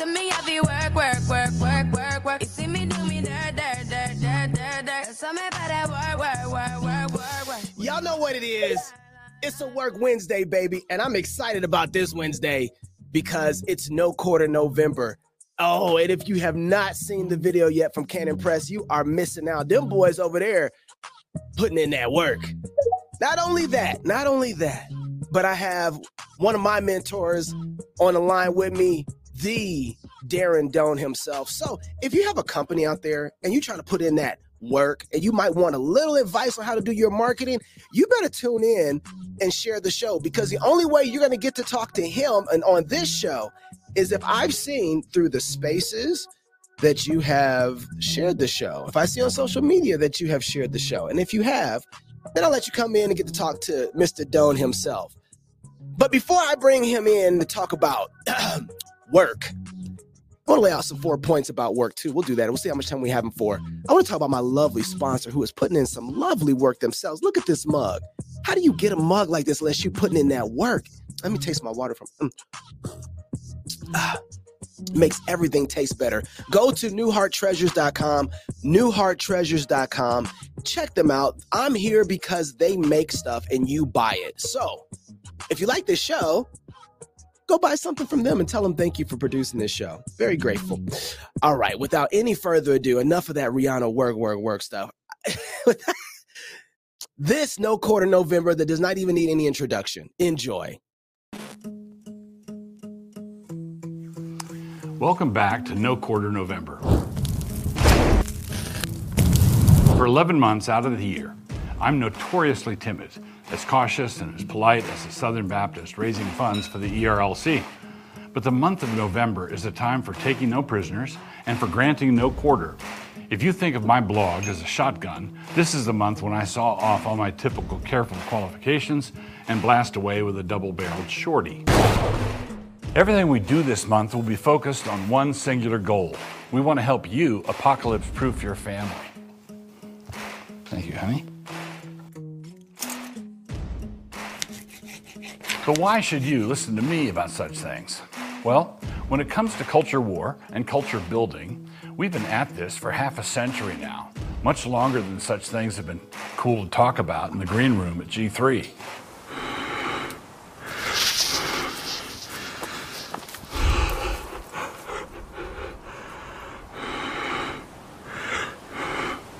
to me, I be work, work, work, work, work, work. You see me do me me better work, work, work, work, work, work. Y'all know what it is. It's a work Wednesday, baby, and I'm excited about this Wednesday because it's no quarter November. Oh, and if you have not seen the video yet from Canon Press, you are missing out. Them boys over there putting in that work. Not only that, not only that, but I have one of my mentors on the line with me, the Darren Doane himself. So if you have a company out there and you're trying to put in that work and you might want a little advice on how to do your marketing, you better tune in and share the show because the only way you're going to get to talk to him and on this show is if I've seen through the spaces that you have shared the show. If I see on social media that you have shared the show. And if you have, then I'll let you come in and get to talk to Mr. Doane himself. But before I bring him in to talk about work, I want to lay out some four points about work too. We'll do that. We'll see how much time we have for. I want to talk about my lovely sponsor who is putting in some lovely work themselves. Look at this mug. How do you get a mug like this unless you're putting in that work? Let me taste my water from. Mm. Ah, makes everything taste better. Go to newhearttreasures.com, newhearttreasures.com. Check them out. I'm here because they make stuff and you buy it. So, if you like this show, go buy something from them and tell them thank you for producing this show. Very grateful. All right, without any further ado, enough of that Rihanna work, work, work stuff. this no quarter November that does not even need any introduction. Enjoy. Welcome back to No Quarter November. For 11 months out of the year, I'm notoriously timid, as cautious and as polite as a Southern Baptist raising funds for the ERLC. But the month of November is a time for taking no prisoners and for granting no quarter. If you think of my blog as a shotgun, this is the month when I saw off all my typical careful qualifications and blast away with a double barreled shorty. Everything we do this month will be focused on one singular goal. We want to help you apocalypse proof your family. Thank you, honey. But why should you listen to me about such things? Well, when it comes to culture war and culture building, we've been at this for half a century now, much longer than such things have been cool to talk about in the green room at G3.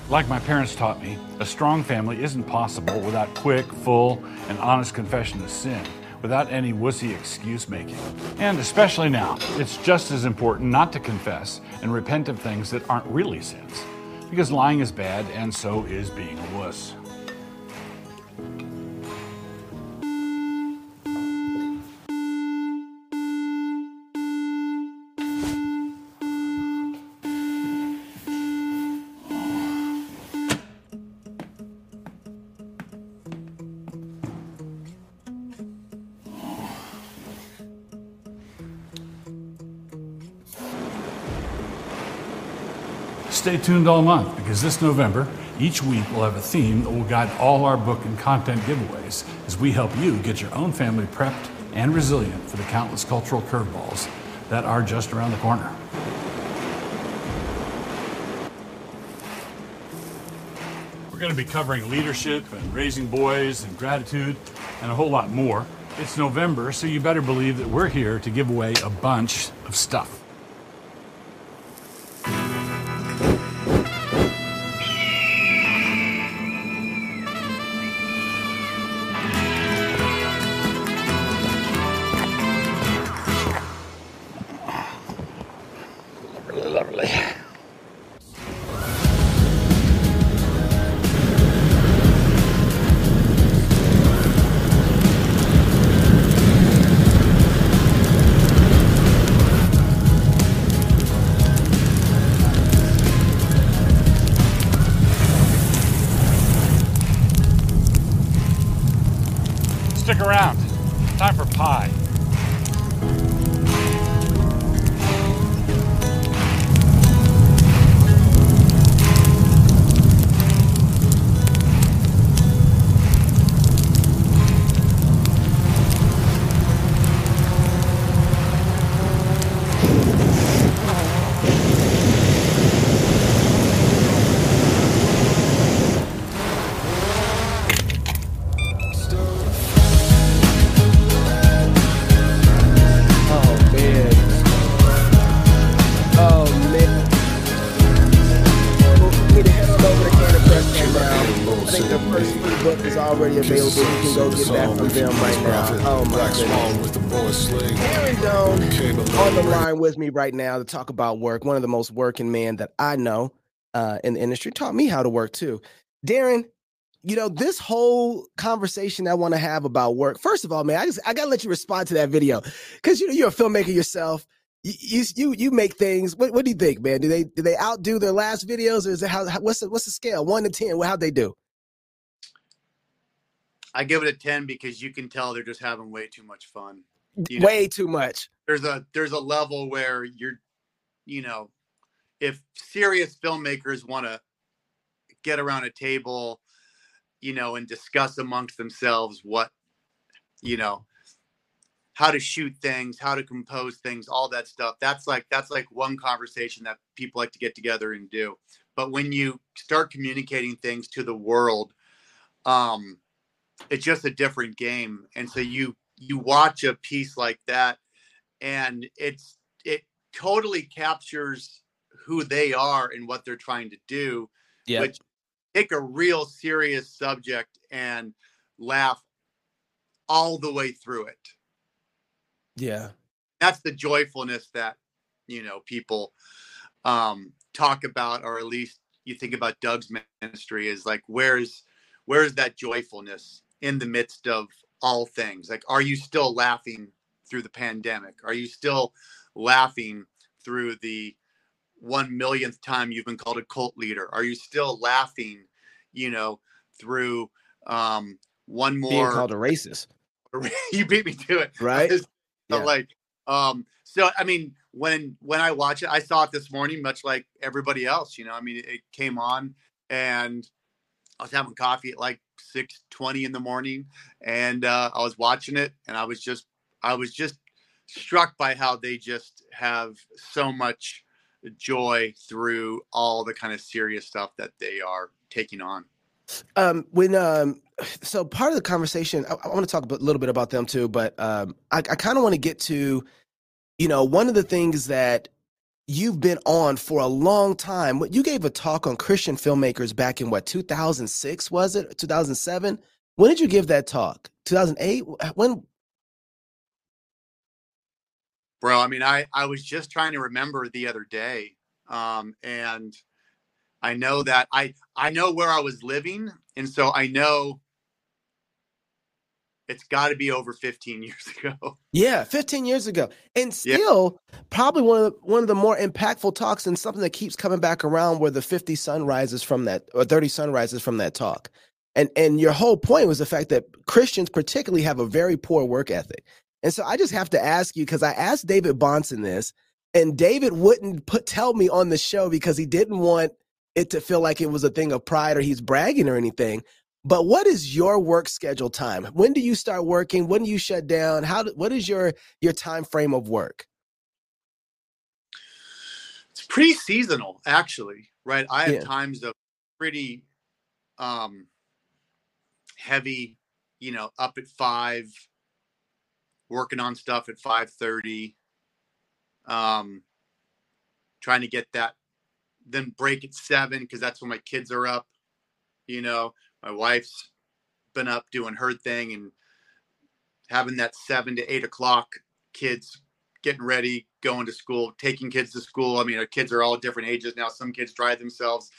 Like my parents taught me, a strong family isn't possible without quick, full, and honest confession of sin, without any wussy excuse making. And especially now, it's just as important not to confess and repent of things that aren't really sins, because lying is bad and so is being a wuss. Stay tuned all month because this November, each week we'll have a theme that will guide all our book and content giveaways as we help you get your own family prepped and resilient for the countless cultural curveballs that are just around the corner. We're going to be covering leadership and raising boys and gratitude and a whole lot more. It's November, so you better believe that we're here to give away a bunch of stuff. Can go get that from them right now. Oh my goodness. Darren Doane on the line with me right now to talk about work. One of the most working men that I know uh, in the industry. Taught me how to work too. Darren, you know, this whole conversation I want to have about work. First of all, man, I just I gotta let you respond to that video because you know you're a filmmaker yourself. You you you make things. What, what do you think, man? Do they do they outdo their last videos, or is it how what's the what's the scale one to ten? How'd they do? I give it a ten because you can tell they're just having way too much fun. You know, way too much. There's a there's a level where you're, you know, if serious filmmakers want to get around a table you know, and discuss amongst themselves what, you know, how to shoot things, how to compose things, all that stuff. That's like that's like one conversation that people like to get together and do. But when you start communicating things to the world, um, it's just a different game. And so you you watch a piece like that, and it's it totally captures who they are and what they're trying to do. Yeah. Which take a real serious subject and laugh all the way through it. Yeah. That's the joyfulness that, you know, people um talk about or at least you think about Doug's ministry is like where's where's that joyfulness in the midst of all things? Like are you still laughing through the pandemic? Are you still laughing through the one millionth time you've been called a cult leader? Are you still laughing, you know, through um, one more being called a racist? you beat me to it, right? yeah. Like, um, so I mean, when when I watch it, I saw it this morning, much like everybody else. You know, I mean, it, it came on, and I was having coffee at like six twenty in the morning, and uh, I was watching it, and I was just, I was just struck by how they just have so much joy through all the kind of serious stuff that they are taking on. Um, when um, so part of the conversation, I, I want to talk a little bit about them too, but um, I, I kind of want to get to, you know, one of the things that you've been on for a long time. You gave a talk on Christian filmmakers back in what 2006 was it? 2007. When did you give that talk? 2008. When bro i mean i i was just trying to remember the other day um and i know that i i know where i was living and so i know it's got to be over 15 years ago yeah 15 years ago and still yeah. probably one of the, one of the more impactful talks and something that keeps coming back around where the 50 sunrises from that or 30 sunrises from that talk and and your whole point was the fact that christians particularly have a very poor work ethic and so I just have to ask you because I asked David Bahnsen this, and David wouldn't put tell me on the show because he didn't want it to feel like it was a thing of pride or he's bragging or anything. But what is your work schedule time? When do you start working? When do you shut down? How? What is your your time frame of work? It's pretty seasonal, actually. Right? I have yeah. times of pretty um, heavy. You know, up at five, working on stuff at 5:30 um trying to get that then break at 7 because that's when my kids are up you know my wife's been up doing her thing and having that 7 to 8 o'clock kids getting ready going to school taking kids to school. I mean our kids are all different ages now. Some kids drive themselves.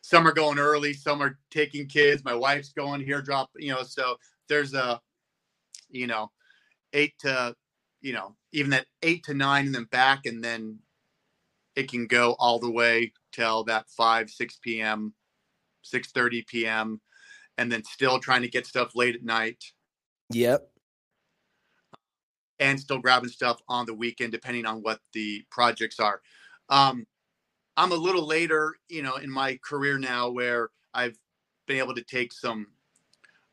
Some are going early. Some are taking kids. My wife's going here drop you know so there's a you know eight to you know even that eight to nine and then back and then it can go all the way till that 5 6 p.m 6 30 p.m and then still trying to get stuff late at night yep and still grabbing stuff on the weekend depending on what the projects are um i'm a little later you know in my career now where i've been able to take some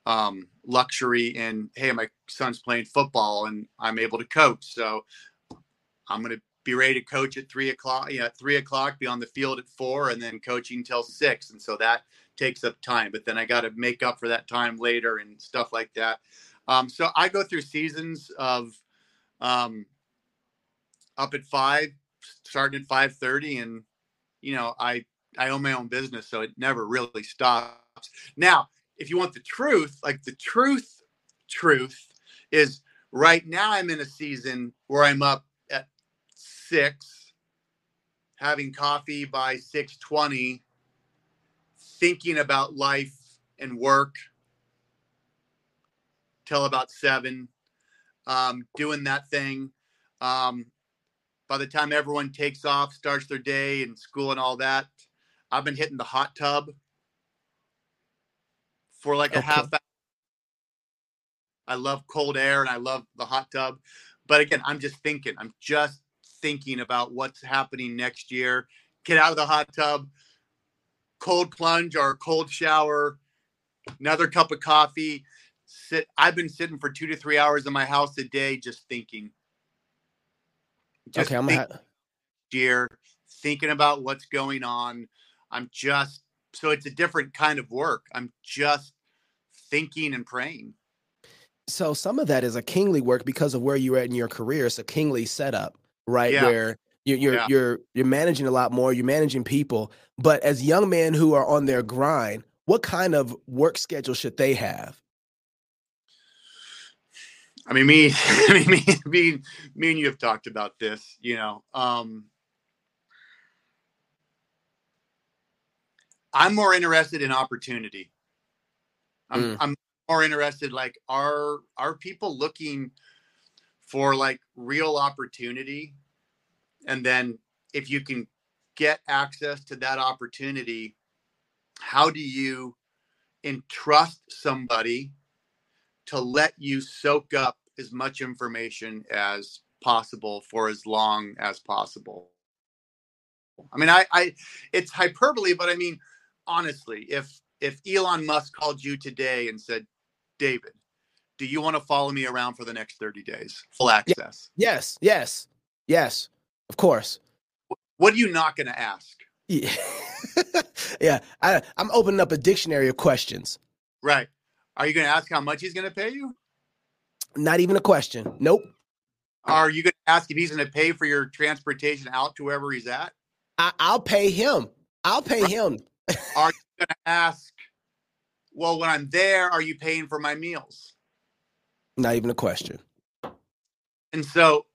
um, luxury and hey, my son's playing football and I'm able to coach. So I'm going to be ready to coach at three o'clock. Yeah, at three o'clock, be on the field at four, and then coaching till six. And so that takes up time. But then I got to make up for that time later and stuff like that. Um, so I go through seasons of um, up at five, starting at five thirty, and you know I I own my own business, so it never really stops. Now if you want the truth, like the truth, truth is right now I'm in a season where I'm up at six, having coffee by 620, thinking about life and work till about seven, um, doing that thing. Um, by the time everyone takes off, starts their day and school and all that, I've been hitting the hot tub for like a half hour. I love cold air and I love the hot tub. But again, I'm just thinking, I'm just thinking about what's happening next year. Get out of the hot tub, cold plunge or cold shower, another cup of coffee. Sit. I've been sitting for two to three hours in my house a day just thinking. Just okay, I'm gonna year thinking about what's going on. I'm just so it's a different kind of work. I'm just thinking and praying. So some of that is a kingly work because of where you're at in your career. It's a kingly setup, right? Yeah. Where you're you're, yeah. you're you're managing a lot more. You're managing people, but as young men who are on their grind, what kind of work schedule should they have? I mean, me, I mean, me, me, me, and you have talked about this. You know, um, I'm more interested in opportunity. I'm, mm. I'm more interested. Like, are are people looking for like real opportunity? And then, if you can get access to that opportunity, how do you entrust somebody to let you soak up as much information as possible for as long as possible? I mean, I, I, it's hyperbole, but I mean, honestly, if if Elon Musk called you today and said, David, do you want to follow me around for the next 30 days? Full access. Yes, yes, yes, of course. What are you not going to ask? Yeah. yeah. I, I'm opening up a dictionary of questions. Right. Are you going to ask how much he's going to pay you? Not even a question. Nope. Are you going to ask if he's going to pay for your transportation out to wherever he's at? I, will pay him. I'll pay right. him. Are you going to ask, well, when I'm there, are you paying for my meals? Not even a question. And so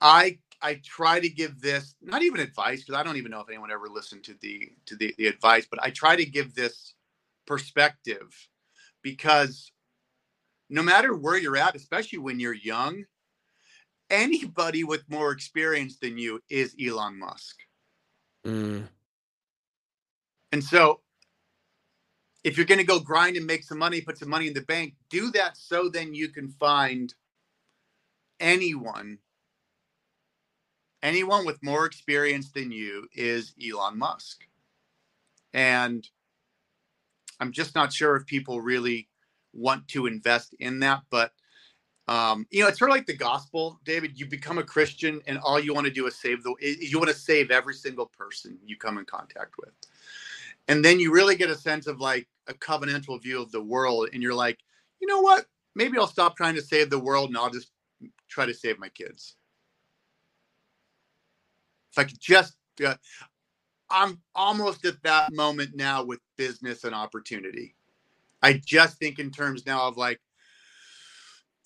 I I try to give this not even advice because I don't even know if anyone ever listened to the to the, the advice, but I try to give this perspective because no matter where you're at, especially when you're young, anybody with more experience than you is Elon Musk. Mm. And so if you're going to go grind and make some money, put some money in the bank, do that so then you can find anyone anyone with more experience than you is Elon Musk. And I'm just not sure if people really want to invest in that, but um, you know, it's sort of like the gospel, David. You become a Christian, and all you want to do is save the. You want to save every single person you come in contact with and then you really get a sense of like a covenantal view of the world and you're like you know what maybe i'll stop trying to save the world and i'll just try to save my kids if i could just uh, i'm almost at that moment now with business and opportunity i just think in terms now of like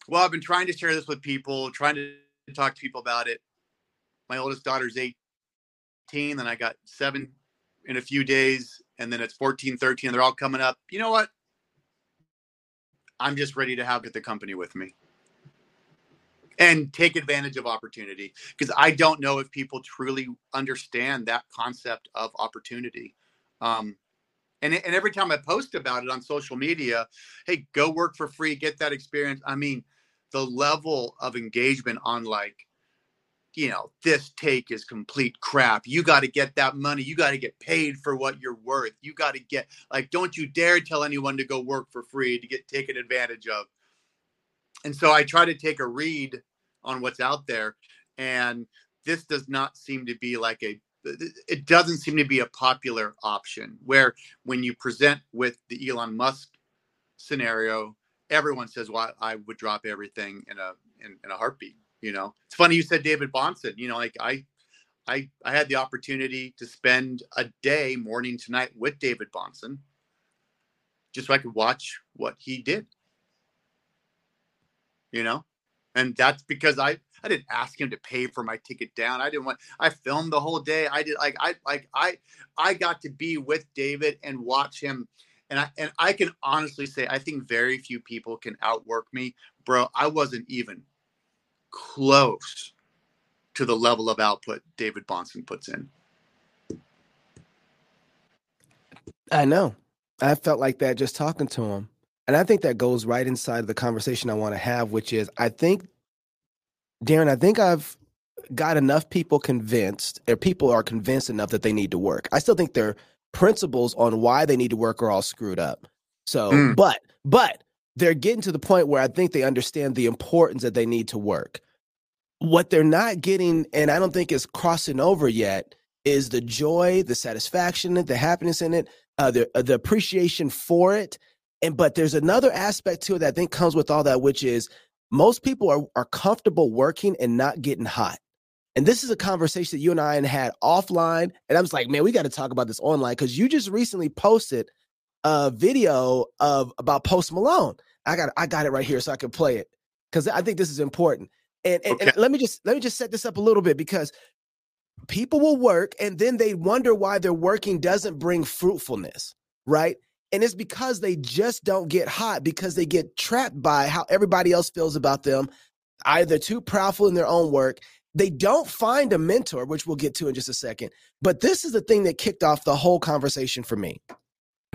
well i've been trying to share this with people trying to talk to people about it my oldest daughter's 18 then i got seven in a few days and then it's 14, 13, they're all coming up. You know what? I'm just ready to have the company with me and take advantage of opportunity because I don't know if people truly understand that concept of opportunity. Um, and, and every time I post about it on social media, hey, go work for free, get that experience. I mean, the level of engagement on like you know, this take is complete crap. You got to get that money. You got to get paid for what you're worth. You got to get like, don't you dare tell anyone to go work for free to get taken advantage of. And so I try to take a read on what's out there, and this does not seem to be like a. It doesn't seem to be a popular option. Where when you present with the Elon Musk scenario, everyone says, "Well, I would drop everything in a in, in a heartbeat." You know, it's funny you said David Bahnsen, You know, like I, I, I had the opportunity to spend a day morning to night with David Bahnsen just so I could watch what he did. You know, and that's because I I didn't ask him to pay for my ticket down. I didn't want. I filmed the whole day. I did like I like I I got to be with David and watch him. And I and I can honestly say I think very few people can outwork me, bro. I wasn't even close to the level of output David Bahnsen puts in. I know. I felt like that just talking to him. And I think that goes right inside of the conversation I want to have, which is I think, Darren, I think I've got enough people convinced, or people are convinced enough that they need to work. I still think their principles on why they need to work are all screwed up. So, mm. but, but they're getting to the point where I think they understand the importance that they need to work. What they're not getting, and I don't think is crossing over yet, is the joy, the satisfaction, the happiness in it, uh, the uh, the appreciation for it. And but there's another aspect to it that I think comes with all that, which is most people are are comfortable working and not getting hot. And this is a conversation that you and I had offline. And I was like, man, we got to talk about this online because you just recently posted a video of about Post Malone. I got I got it right here so I can play it because I think this is important. And, and, okay. and, let me just let me just set this up a little bit because people will work and then they wonder why their working doesn't bring fruitfulness, right? And it's because they just don't get hot because they get trapped by how everybody else feels about them. Either too proudful in their own work. They don't find a mentor, which we'll get to in just a second. But this is the thing that kicked off the whole conversation for me.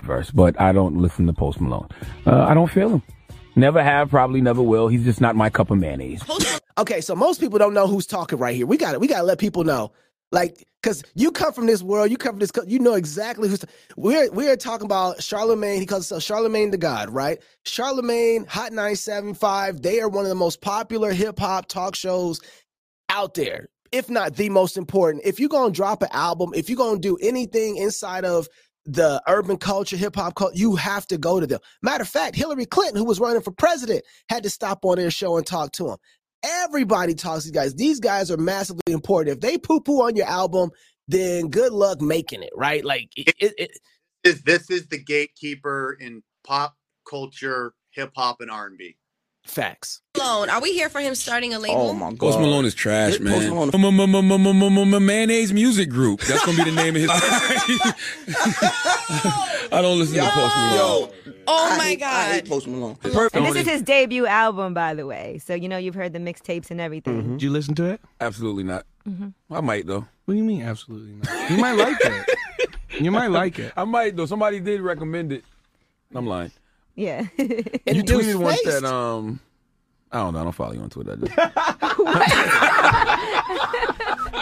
Verse, but I don't listen to Post Malone. Uh, I don't feel him. Never have, probably never will. He's just not my cup of mayonnaise. Okay, so most people don't know who's talking right here. We got it. We got to let people know like, cause you come from this world, you come from this, you know exactly who's. We're we're talking about Charlemagne. He calls himself Charlemagne the God, right? Charlemagne, Hot 975. They are one of the most popular hip hop talk shows out there, if not the most important. If you're gonna drop an album, if you're gonna do anything inside of the urban culture, hip hop culture, you have to go to them. Matter of fact, Hillary Clinton, who was running for president, had to stop on their show and talk to him. Everybody talks to these guys. These guys are massively important. If they poo poo on your album, then good luck making it, right? Like it, it, it is this is the gatekeeper in pop culture, hip hop, and R and B. Facts. Malone, are we here for him starting a label? Oh my god, Post Malone is trash, man. Mayonnaise Music Group. That's gonna be the name of his. I don't listen to Post Malone. Oh my god, I hate Post Malone. And this is his debut album, by the way. So you know you've heard the mixtapes and everything. Mm-hmm. Did you listen to it? Absolutely not. Mm-hmm. I might though. What do you mean absolutely not? You might like it. You might like it. I might though. Somebody did recommend it. I'm lying. Yeah. and you tweeted once that um I don't know, I don't follow you on Twitter.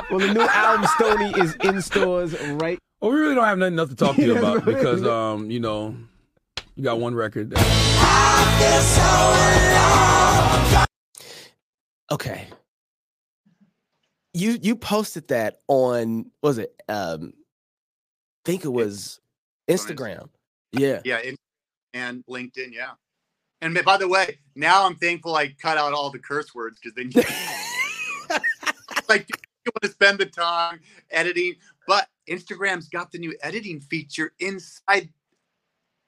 well the new album Stoney is in stores right. Well we really don't have nothing else to talk to you about because um, you know, you got one record. Okay. You you posted that on was it um I think it was Instagram. Yeah. Yeah, and LinkedIn. Yeah. And by the way, now I'm thankful I cut out all the curse words because then like you want to spend the time editing. But Instagram's got the new editing feature inside.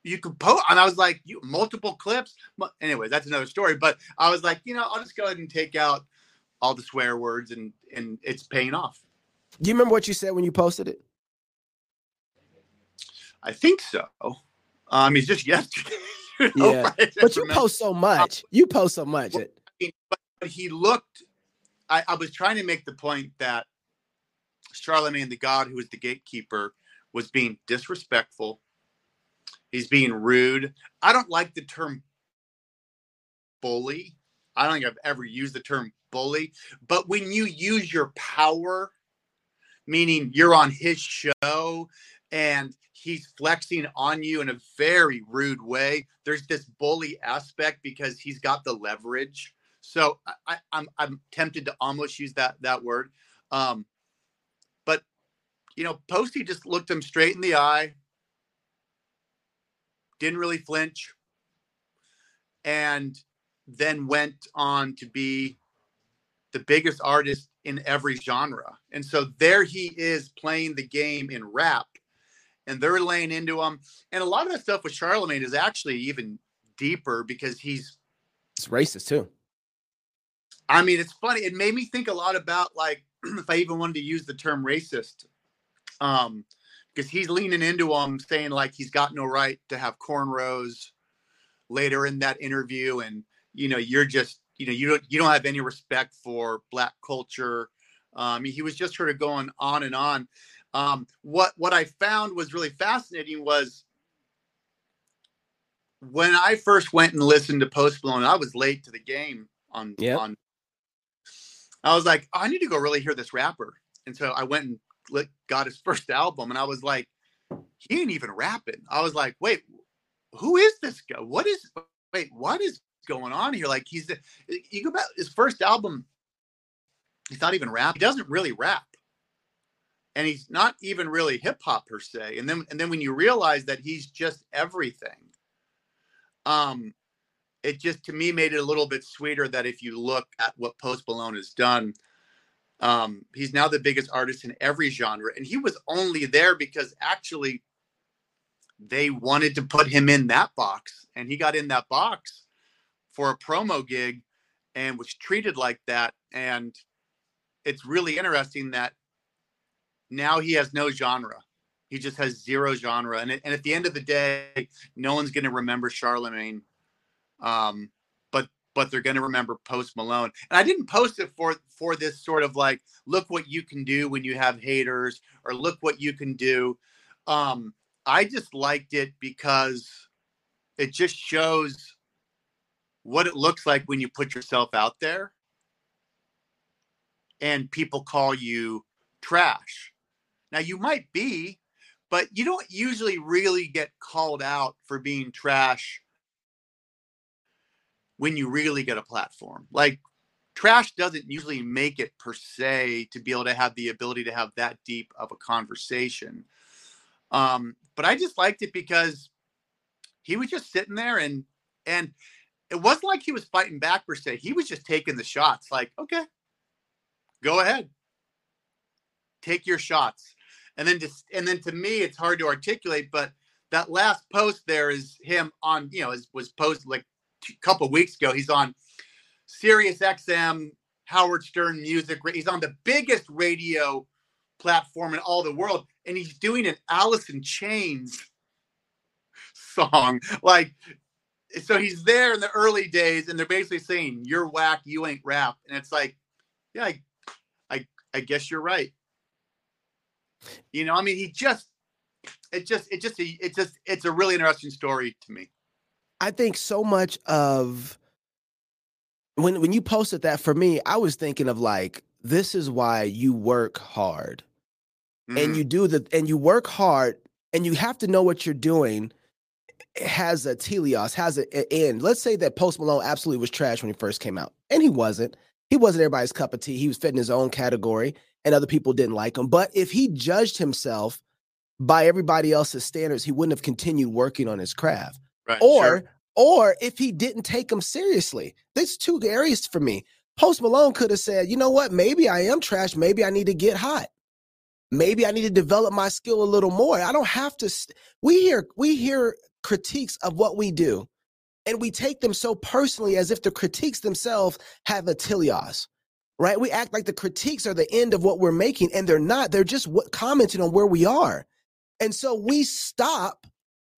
You can post, and I was like, you multiple clips. Anyway, that's another story. But I was like, you know, I'll just go ahead and take out all the swear words, and and it's paying off. Do you remember what you said when you posted it? I think so. Um, he's just yesterday. you know, yeah, right? but you post so much. You post so much. Well, but he looked. I, I was trying to make the point that Charlemagne the God, who was the gatekeeper, was being disrespectful. He's being rude. I don't like the term bully. I don't think I've ever used the term bully, but when you use your power, meaning you're on his show and he's flexing on you in a very rude way. There's this bully aspect because he's got the leverage. So I, am I'm, I'm tempted to almost use that that word. Um, but you know, Posty just looked him straight in the eye, didn't really flinch, and then went on to be the biggest artist in every genre. And so there he is playing the game in rap and they're laying into him. And a lot of that stuff with Charlemagne is actually even deeper because he's it's racist too. I mean, it's funny. It made me think a lot about like if I even wanted to use the term racist. Um, because he's leaning into him saying like he's got no right to have cornrows later in that interview and you know you're just you know you don't you don't have any respect for black culture um, he was just sort of going on and on um, what what i found was really fascinating was when i first went and listened to post malone i was late to the game on yep. on i was like oh, i need to go really hear this rapper and so i went and got his first album, and I was like, he ain't even rapping. I was like, wait, who is this guy? What is wait, what is going on here? Like he's you go back his first album, he's not even rap. He doesn't really rap. And he's not even really hip hop per se. And then and then when you realize that he's just everything, um, it just to me made it a little bit sweeter that if you look at what Post Malone has done, um, he's now the biggest artist in every genre, and he was only there because actually they wanted to put him in that box, and he got in that box for a promo gig and was treated like that. And it's really interesting that now he has no genre. He just has zero genre, and, and at the end of the day, no one's going to remember Charlemagne. Um, but they're going to remember Post Malone. And I didn't post it for for this sort of like, look what you can do when you have haters, or look what you can do. Um, I just liked it because it just shows what it looks like when you put yourself out there and people call you trash. Now you might be, but you don't usually really get called out for being trash when you really get a platform. Like trash doesn't usually make it per se to be able to have the ability to have that deep of a conversation. Um, but I just liked it because he was just sitting there and and it wasn't like he was fighting back per se. He was just taking the shots. Like, okay, go ahead, take your shots. And then just and then to me, it's hard to articulate, but that last post there is him on, you know, was posted like a couple weeks ago. He's on Sirius XM, Howard Stern Music. He's on the biggest radio platform in all the world, and he's doing an in Chains song. Like, so he's there in the early days, and they're basically saying, "You're whack, you ain't rap," and it's like, yeah, I, I, I guess you're right. You know, I mean, he just, it just, it just, it just, it's a really interesting story to me. I think so much of when when you posted that for me, I was thinking of like this is why you work hard. Mm. And you do the and you work hard and you have to know what you're doing has a teleos, has an end. Let's say that Post Malone absolutely was trash when he first came out. And he wasn't. He wasn't everybody's cup of tea. He was fitting his own category and other people didn't like him. But if he judged himself by everybody else's standards, he wouldn't have continued working on his craft. Right, or sure. or if he didn't take them seriously. There's two areas for me. Post Malone could have said, you know what, maybe I am trash. Maybe I need to get hot. Maybe I need to develop my skill a little more. I don't have to. St- we hear we hear critiques of what we do, and we take them so personally as if the critiques themselves have a teleos, right? We act like the critiques are the end of what we're making, and they're not. They're just what commenting on where we are, and so we stop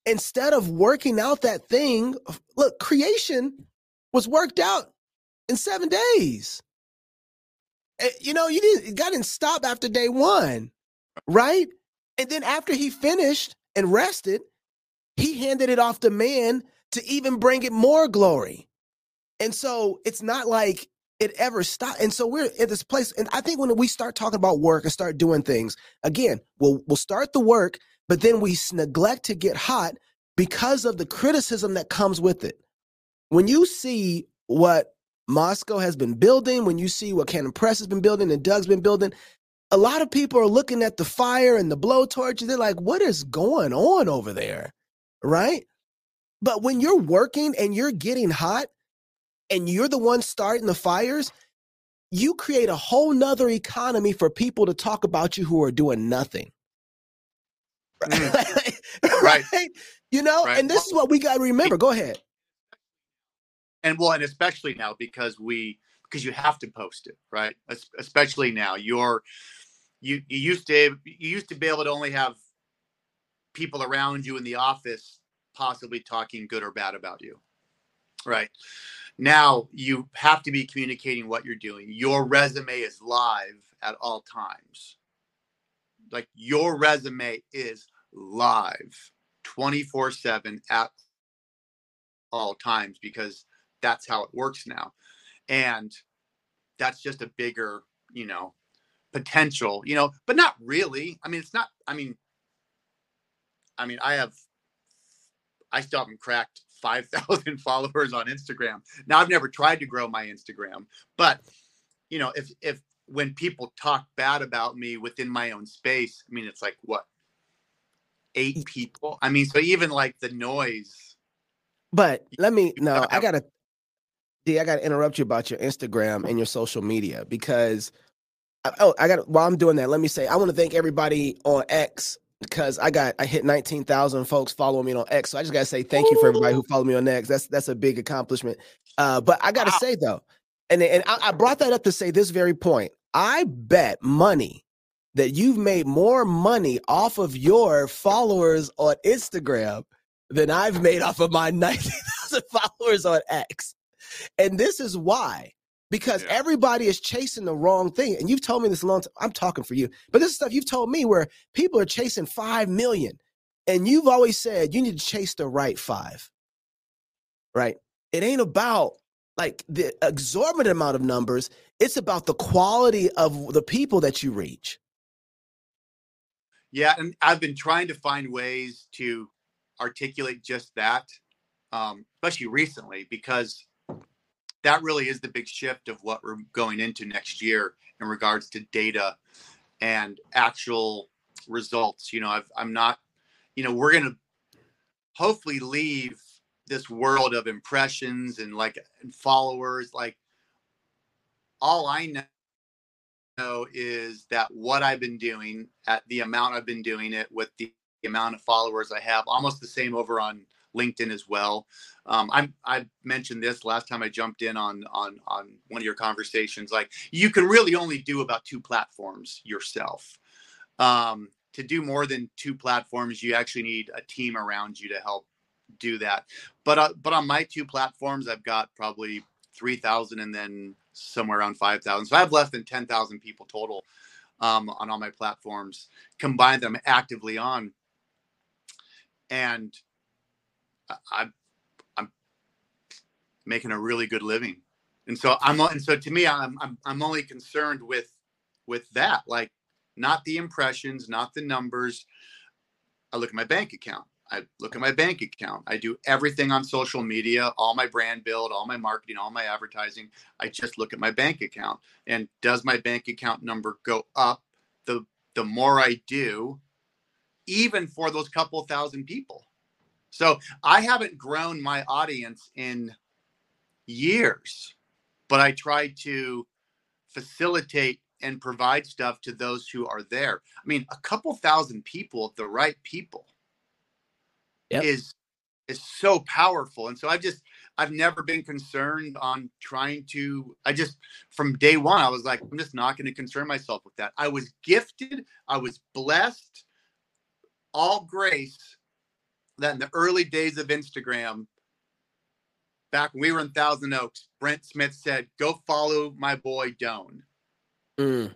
instead of working out that thing, look, creation was worked out in seven days. Eh, you know, you didn't got didn't stop after day one, right? And then after he finished and rested, he handed it off to man to even bring it more glory. And so it's not like it ever stop. And so we're at this place. And I think when we start talking about work and start doing things, again, we'll we'll start the work but then we neglect to get hot because of the criticism that comes with it. When you see what Moscow has been building, when you see what Canon Press has been building and Doug's been building, a lot of people are looking at the fire and the blowtorch and they're like, what is going on over there? Right? But when you're working and you're getting hot and you're the one starting the fires, you create a whole nother economy for people to talk about you who are doing nothing mm. right? right. You know, right. and this is what we got to remember. Go ahead. And well, and especially now because we because you have to post it, right? Especially now, you're you you used to you used to be able to only have people around you in the office possibly talking good or bad about you, right? Now you have to be communicating what you're doing. Your resume is live at all times. Like your resume is live 24 7 at all times because that's how it works now. And that's just a bigger, you know, potential, you know, but not really. I mean, it's not, I mean, I mean, I have, I still haven't cracked 5,000 followers on Instagram. Now, I've never tried to grow my Instagram, but, you know, if, if, when people talk bad about me within my own space, I mean, it's like what, eight people? I mean, so even like the noise. But let me, no, I gotta, D, I gotta interrupt you about your Instagram and your social media because, oh, I got, while I'm doing that, let me say, I want to thank everybody on X because I got I hit nineteen thousand folks following me on X. So I just gotta say thank you for everybody who followed me on X. That's that's a big accomplishment. Uh, but I gotta wow. say though, and and I, I brought that up to say this very point. I bet money that you've made more money off of your followers on Instagram than I've made off of my 90,000 followers on X. And this is why because yeah. everybody is chasing the wrong thing. And you've told me this a long time. I'm talking for you, but this is stuff you've told me where people are chasing 5 million. And you've always said you need to chase the right five, right? It ain't about like the exorbitant amount of numbers, it's about the quality of the people that you reach. Yeah, and I've been trying to find ways to articulate just that, um, especially recently, because that really is the big shift of what we're going into next year in regards to data and actual results. You know, I've, I'm not, you know, we're going to hopefully leave this world of impressions and like and followers. Like, all I know is that what I've been doing at the amount I've been doing it with the amount of followers I have, almost the same over on LinkedIn as well. Um, I'm I mentioned this last time I jumped in on on on one of your conversations. Like you can really only do about two platforms yourself. Um, to do more than two platforms, you actually need a team around you to help do that. But uh, but on my two platforms, I've got probably three thousand and then somewhere around five thousand. So I have less than ten thousand people total um, on all my platforms combined. Them actively on, and I, I'm making a really good living, and so I'm and so to me, I'm I'm I'm only concerned with with that, like not the impressions, not the numbers. I look at my bank account. I look at my bank account. I do everything on social media, all my brand build, all my marketing, all my advertising. I just look at my bank account. And does my bank account number go up the the more I do, even for those couple thousand people? So I haven't grown my audience in years, but I try to facilitate and provide stuff to those who are there. I mean, a couple thousand people, the right people, yep. is is so powerful. And so I've just I've never been concerned on trying to I just from day one I was like I'm just not going to concern myself with that. I was gifted, I was blessed, all grace that in the early days of Instagram, back when we were in Thousand Oaks, Brent Smith said, "Go follow my boy Doane." Mm.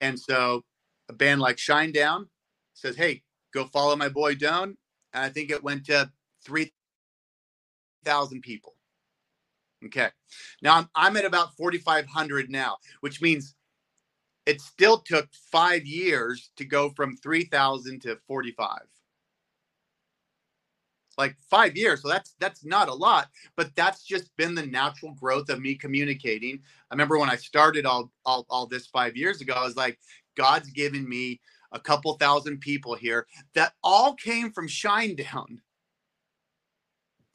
And so a band like Shinedown says, "Hey, go follow my boy Doane." And I think it went to three thousand people. Okay, now I'm, I'm at about 4,500 now, which means it still took five years to go from 3,000 to 45 like five years. So that's that's not a lot, but that's just been the natural growth of me communicating. I remember when I started all all, all this five years ago, I was like, God's given me a couple thousand people here that all came from Shinedown.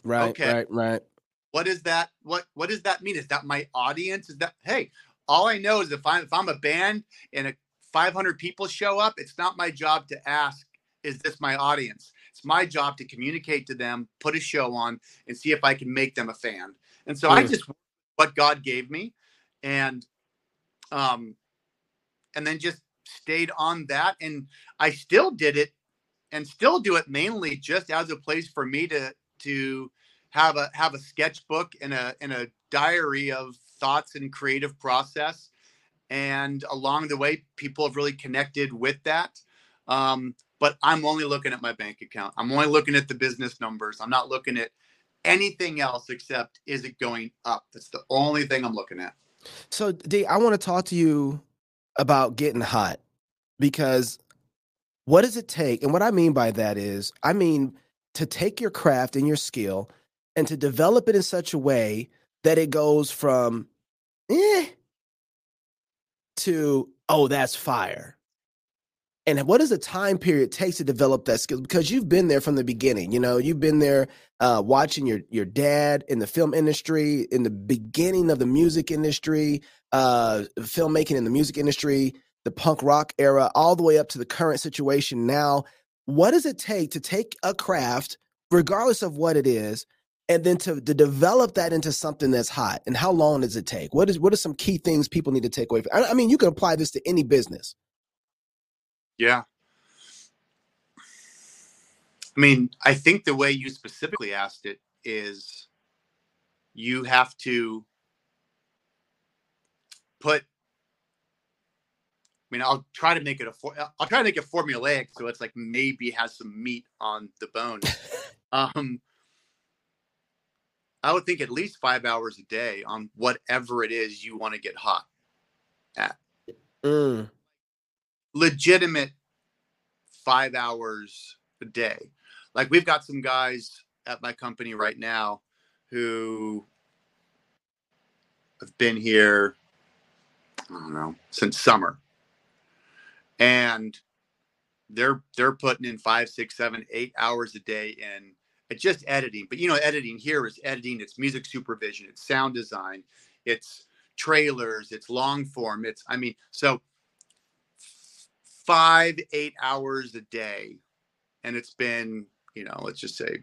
Right. Okay. Right. Right. What is that? What What does that mean? Is that my audience? Is that hey? All I know is if I'm if I'm a band and a 500 people show up, it's not my job to ask is this my audience? It's my job to communicate to them, put a show on, and see if I can make them a fan. And so mm. I just what God gave me, and um, and then just stayed on that, and I still did it, and still do it mainly just as a place for me to to have a have a sketchbook and a and a diary of thoughts and creative process and along the way people have really connected with that um, but i'm only looking at my bank account. I'm only looking at the business numbers. I'm not looking at anything else except is it going up? That's the only thing i'm looking at. So d i want to talk to you about getting hot because what does it take? And what i mean by that is i mean to take your craft and your skill and to develop it in such a way that it goes from eh to oh that's fire and what does the time period take to develop that skill? Because you've been there from the beginning you know you've been there uh, watching your your dad in the film industry in the beginning of the music industry uh, filmmaking in the music industry the punk rock era all the way up to the current situation now. What does it take to take a craft regardless of what it is and then to, to develop that into something that's hot? And how long does it take? What is what are some key things people need to take away from I, I mean you can apply this to any business yeah i mean i think the way you specifically asked it is you have to put I mean, I'll try to make it a for, I'll try to make it formulaic so it's like maybe has some meat on the bone. um, I would think at least five hours a day on whatever it is you want to get hot at. Mm. Legitimate five hours a day. Like we've got some guys at my company right now who have been here, I don't know, since summer. And they're they're putting in five, six, seven, eight hours a day in uh, just editing. But you know, editing here is editing, it's music supervision, it's sound design, it's trailers, it's long form, it's I mean, so five, eight hours a day. And it's been, you know, let's just say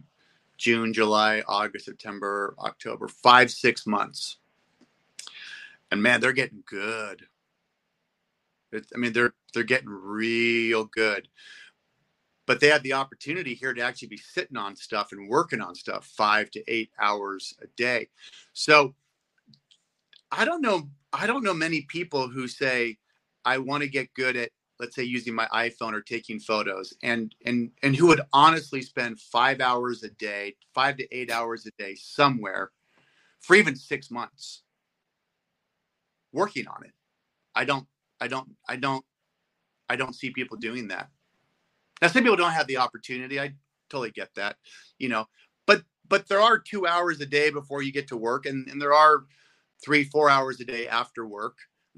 June, July, August, September, October, five, six months. And man, they're getting good. It's, I mean, they're they're getting real good but they have the opportunity here to actually be sitting on stuff and working on stuff five to eight hours a day so i don't know i don't know many people who say i want to get good at let's say using my iphone or taking photos. And and and who would honestly spend five hours a day five to eight hours a day somewhere for even six months working on it. I don't i don't i don't i don't see people doing that. Now, some people don't have the opportunity. I totally get that, you know, but but there are two hours a day before you get to work, and, and there are three, four hours a day after work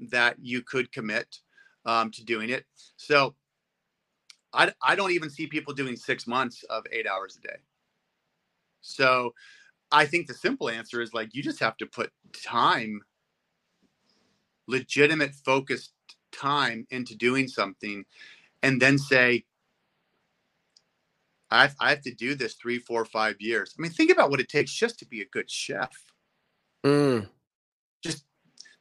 that you could commit um, to doing it. So I, I don't even see people doing six months of eight hours a day. So I think the simple answer is like you just have to put time, legitimate, focused time into doing something, and then say, I have, I have to do this three, four, five years. I mean, think about what it takes just to be a good chef. Mm. Just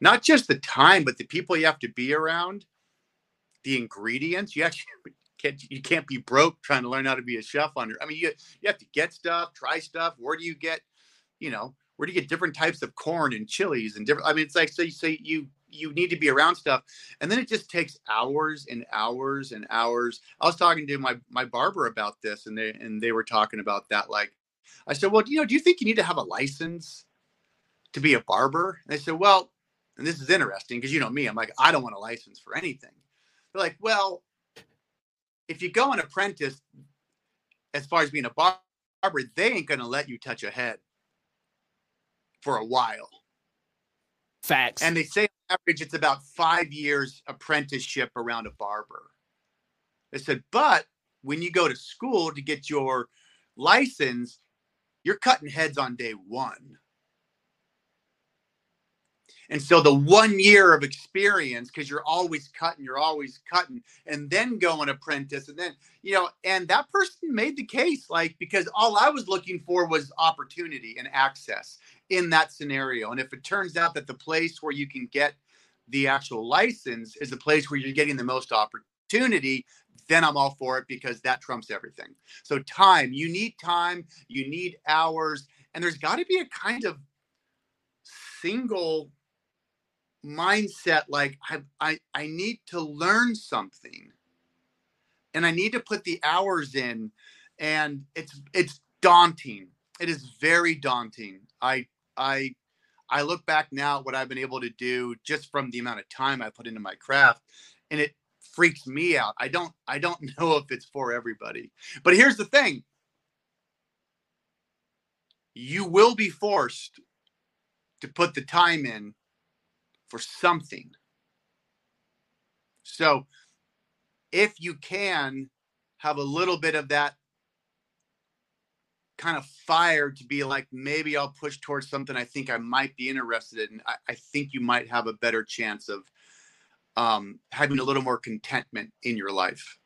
not just the time, but the people you have to be around, the ingredients. You actually can't you can't be broke trying to learn how to be a chef on your. I mean, you you have to get stuff, try stuff. Where do you get, you know, where do you get different types of corn and chilies and different? I mean, it's like so you say you you need to be around stuff and then it just takes hours and hours and hours i was talking to my my barber about this and they and they were talking about that like i said well you know do you think you need to have a license to be a barber and they said well and this is interesting because you know me i'm like i don't want a license for anything they're like well if you go an apprentice as far as being a barber they ain't going to let you touch a head for a while Facts. And they say average it's about five years apprenticeship around a barber. They said, but when you go to school to get your license, you're cutting heads on day one. And so the one year of experience, because you're always cutting, you're always cutting, and then go an apprentice, and then you know, and that person made the case, like because all I was looking for was opportunity and access in that scenario. And if it turns out that the place where you can get the actual license is the place where you're getting the most opportunity, then I'm all for it because that trumps everything. So time, you need time, you need hours, and there's got to be a kind of single mindset like I, I i need to learn something and i need to put the hours in and it's it's daunting. It is very daunting. I i i look back now at what i've been able to do just from the amount of time i put into my craft and it freaks me out. I don't i don't know if it's for everybody. But here's the thing. You will be forced to put the time in for something. So if you can have a little bit of that kind of fire to be like, maybe I'll push towards something I think I might be interested in, I, I think you might have a better chance of um, having a little more contentment in your life.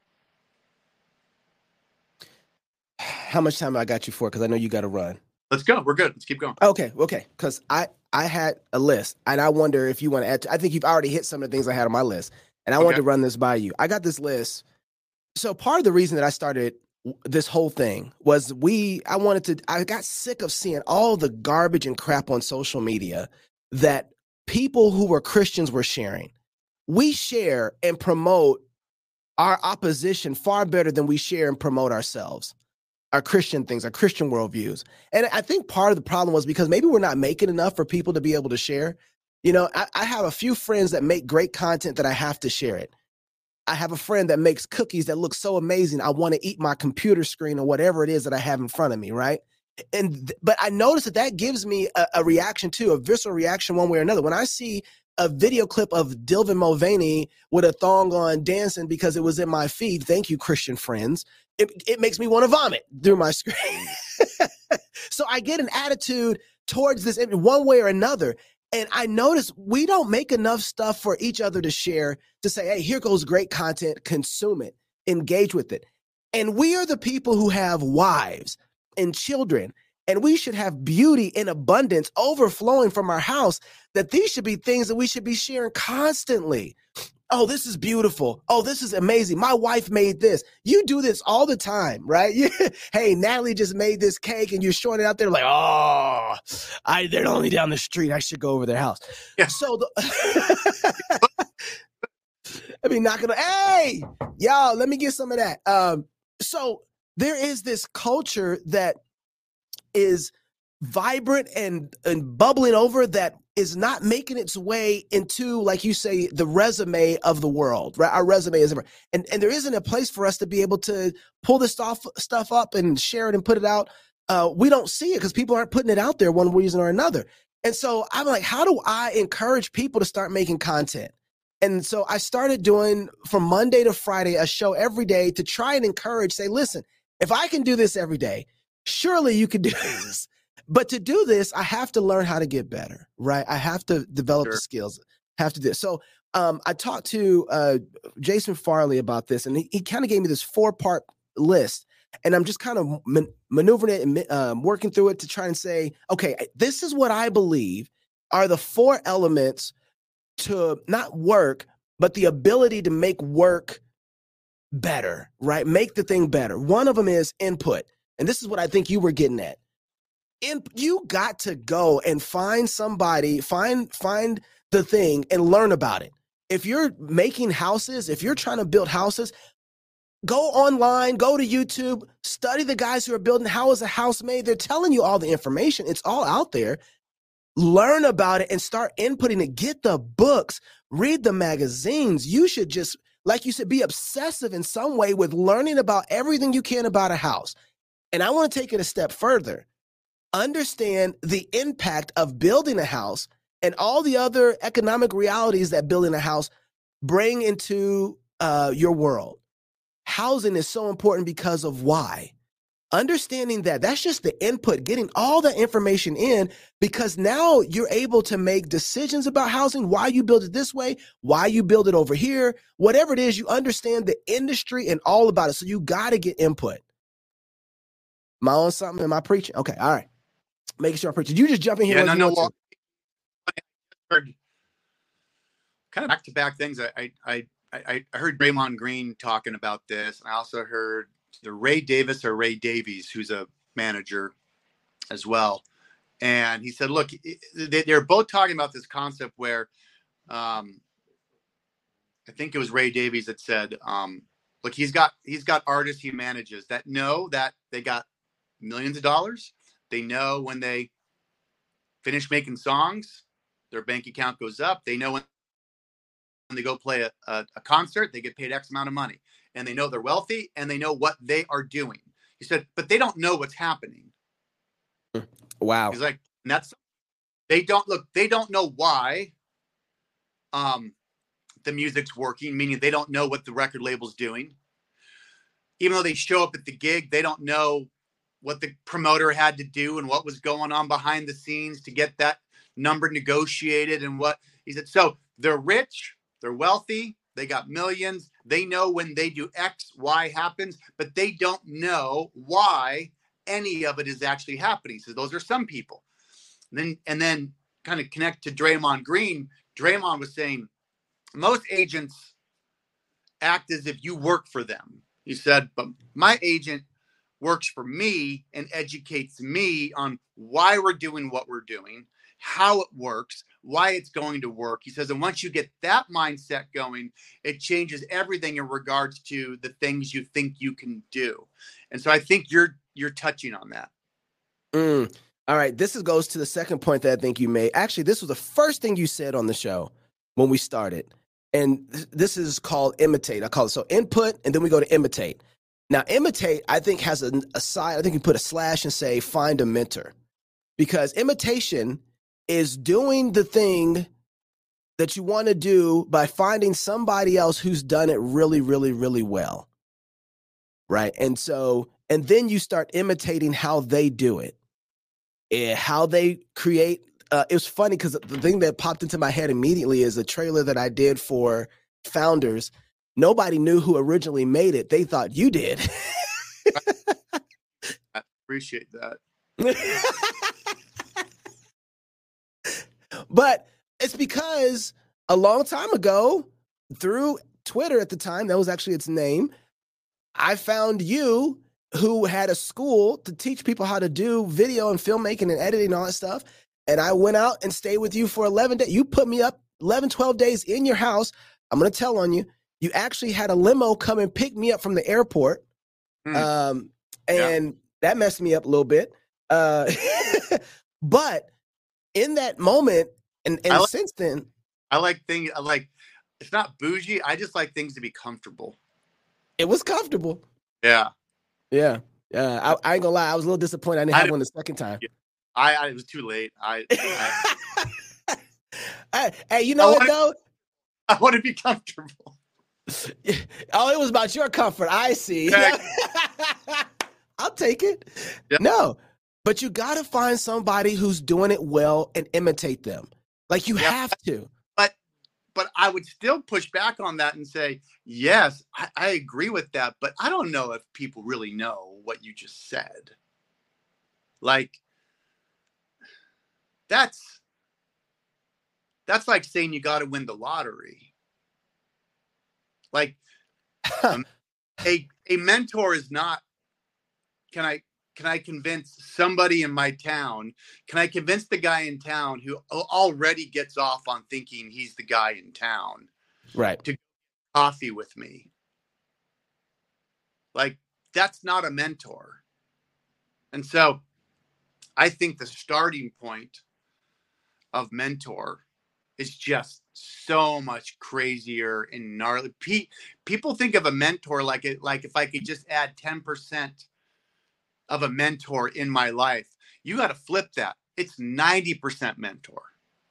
How much time I got you for? Because I know you got to run. Let's go. We're good. Let's keep going. Okay, okay. Because I I had a list, and I wonder if you want to add. To, I think you've already hit some of the things I had on my list, and I okay. wanted to run this by you. I got this list. So part of the reason that I started this whole thing was we. I wanted to. I got sick of seeing all the garbage and crap on social media that people who were Christians were sharing. We share and promote our opposition far better than we share and promote ourselves our Christian things, our Christian worldviews. And I think part of the problem was because maybe we're not making enough for people to be able to share. You know, I, I, have a few friends that make great content that I have to share it. I have a friend that makes cookies that look so amazing. I want to eat my computer screen or whatever it is that I have in front of me, right? And but I notice that that gives me a, a reaction too, a visceral reaction one way or another. When I see a video clip of Dylan Mulvaney with a thong on dancing because it was in my feed. Thank you, Christian friends it, it makes me want to vomit through my screen. Mm. so I get an attitude towards this one way or another. And I notice we don't make enough stuff for each other to share to say, hey, here goes great content, consume it, engage with it. And we are the people who have wives and children, and we should have beauty in abundance overflowing from our house. That these should be things that we should be sharing constantly oh, this is beautiful. Oh, this is amazing. My wife made this. You do this all the time, right? hey, Natalie just made this cake and you're showing it out there like, oh, I they're only down the street. I should go over their house. Yeah. So the I mean, not gonna, hey, y'all, let me get some of that. Um, so there is this culture that is vibrant and and bubbling over that is not making its way into, like you say, the resume of the world, right? Our resume is, and and there isn't a place for us to be able to pull this stuff stuff up and share it and put it out. Uh, we don't see it because people aren't putting it out there one reason or another. And so I'm like, how do I encourage people to start making content? And so I started doing from Monday to Friday a show every day to try and encourage, say, listen, if I can do this every day, surely you can do this. But to do this, I have to learn how to get better, right? I have to develop sure. the skills, have to do it. So um, I talked to uh, Jason Farley about this, and he, he kind of gave me this four part list. And I'm just kind of man- maneuvering it and um, working through it to try and say, okay, this is what I believe are the four elements to not work, but the ability to make work better, right? Make the thing better. One of them is input. And this is what I think you were getting at in, you got to go and find somebody, find find the thing and learn about it. If you're making houses, if you're trying to build houses, go online, go to YouTube, study the guys who are building how is a house made. They're telling you all the information. It's all out there. Learn about it and start inputting it. Get the books, read the magazines. You should just, like you said, be obsessive in some way with learning about everything you can about a house. And I want to take it a step further understand the impact of building a house and all the other economic realities that building a house bring into uh, your world. Housing is so important because of why. understanding that that's just the input getting all the information in because now you're able to make decisions about housing why you build it this way why you build it over here whatever it is you understand the industry and all about it so you got to get input i on something am i preaching okay all right making sure i'm Did you just jump in here yeah, no, no, well, heard kind of back to back things I, I i i heard Draymond Green talking about this and i also heard the Ray Davis or Ray Davies, who's a manager as well. And he said, look, they're both talking about this concept where um, I think it was Ray Davies that said, um, look, he's got he's got artists he manages that know that they got millions of dollars. They know when they finish making songs, their bank account goes up. They know when they go play a, a, a concert, they get paid X amount of money and they know they're wealthy and they know what they are doing. He said, but they don't know what's happening. Wow. He's like, that's they don't look, they don't know why um the music's working, meaning they don't know what the record label's doing. Even though they show up at the gig, they don't know what the promoter had to do and what was going on behind the scenes to get that number negotiated and what he said. So they're rich, they're wealthy, they got millions. They know when they do X, Y happens, but they don't know why any of it is actually happening. So those are some people. And then and then kind of connect to Draymond Green. Draymond was saying most agents act as if you work for them. He said, but my agent works for me and educates me on why we're doing what we're doing how it works, why it's going to work. He says, and once you get that mindset going, it changes everything in regards to the things you think you can do. And so I think you're you're touching on that. Mm. All right, this is, goes to the second point that I think you made. Actually, this was the first thing you said on the show when we started. And th- this is called imitate. I call it so input, and then we go to imitate. Now, imitate, I think, has a, a side. I think you put a slash and say find a mentor because imitation is doing the thing that you want to do by finding somebody else who's done it really, really, really well. Right. And so, and then you start imitating how they do it, how they create. Uh, it was funny because the thing that popped into my head immediately is a trailer that I did for Founders. Nobody knew who originally made it. They thought you did. I appreciate that. But it's because a long time ago, through Twitter at the time, that was actually its name, I found you who had a school to teach people how to do video and filmmaking and editing and all that stuff. And I went out and stayed with you for 11 days. You put me up 11, 12 days in your house. I'm going to tell on you. You actually had a limo come and pick me up from the airport. Mm. Um, and yeah. that messed me up a little bit. Uh, but in that moment, and and like, since then, I like things. I like it's not bougie. I just like things to be comfortable. It was comfortable. Yeah. Yeah. Yeah. I, I ain't gonna lie. I was a little disappointed. I didn't I have one the second time. I, I it was too late. I. I hey, hey, you know what though? I want to be comfortable. Oh, it was about your comfort. I see. I'll take it. Yep. No, but you got to find somebody who's doing it well and imitate them. Like you yeah, have to. But but I would still push back on that and say, yes, I, I agree with that, but I don't know if people really know what you just said. Like that's that's like saying you got to win the lottery. Like um, a a mentor is not can I can I convince somebody in my town? Can I convince the guy in town who already gets off on thinking he's the guy in town, right, to coffee with me? Like that's not a mentor. And so I think the starting point of mentor is just so much crazier and gnarly. people think of a mentor like it, like if I could just add 10% of a mentor in my life, you got to flip that. It's 90% mentor.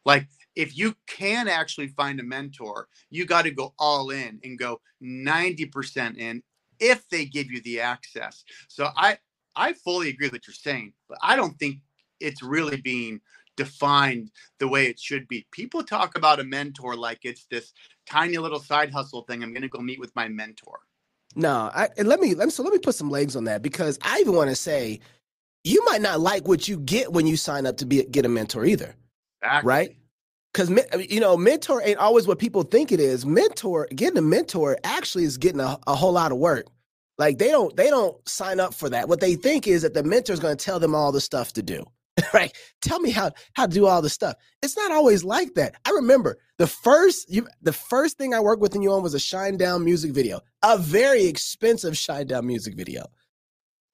Like if you can actually find a mentor, you got to go all in and go 90% in if they give you the access. So I I fully agree with what you're saying, but I don't think it's really being defined the way it should be. People talk about a mentor like it's this tiny little side hustle thing. I'm going to go meet with my mentor. No, I, let me let me so let me put some legs on that because I even want to say you might not like what you get when you sign up to be get a mentor either. Exactly. Right? Because you know, mentor ain't always what people think it is. Mentor, getting a mentor actually is getting a, a whole lot of work. Like they don't they don't sign up for that. What they think is that the mentor is going to tell them all the stuff to do. right? Tell me how how to do all this stuff. It's not always like that. I remember the first you the first thing I worked with you on was a Shinedown music video, a very expensive Shinedown music video.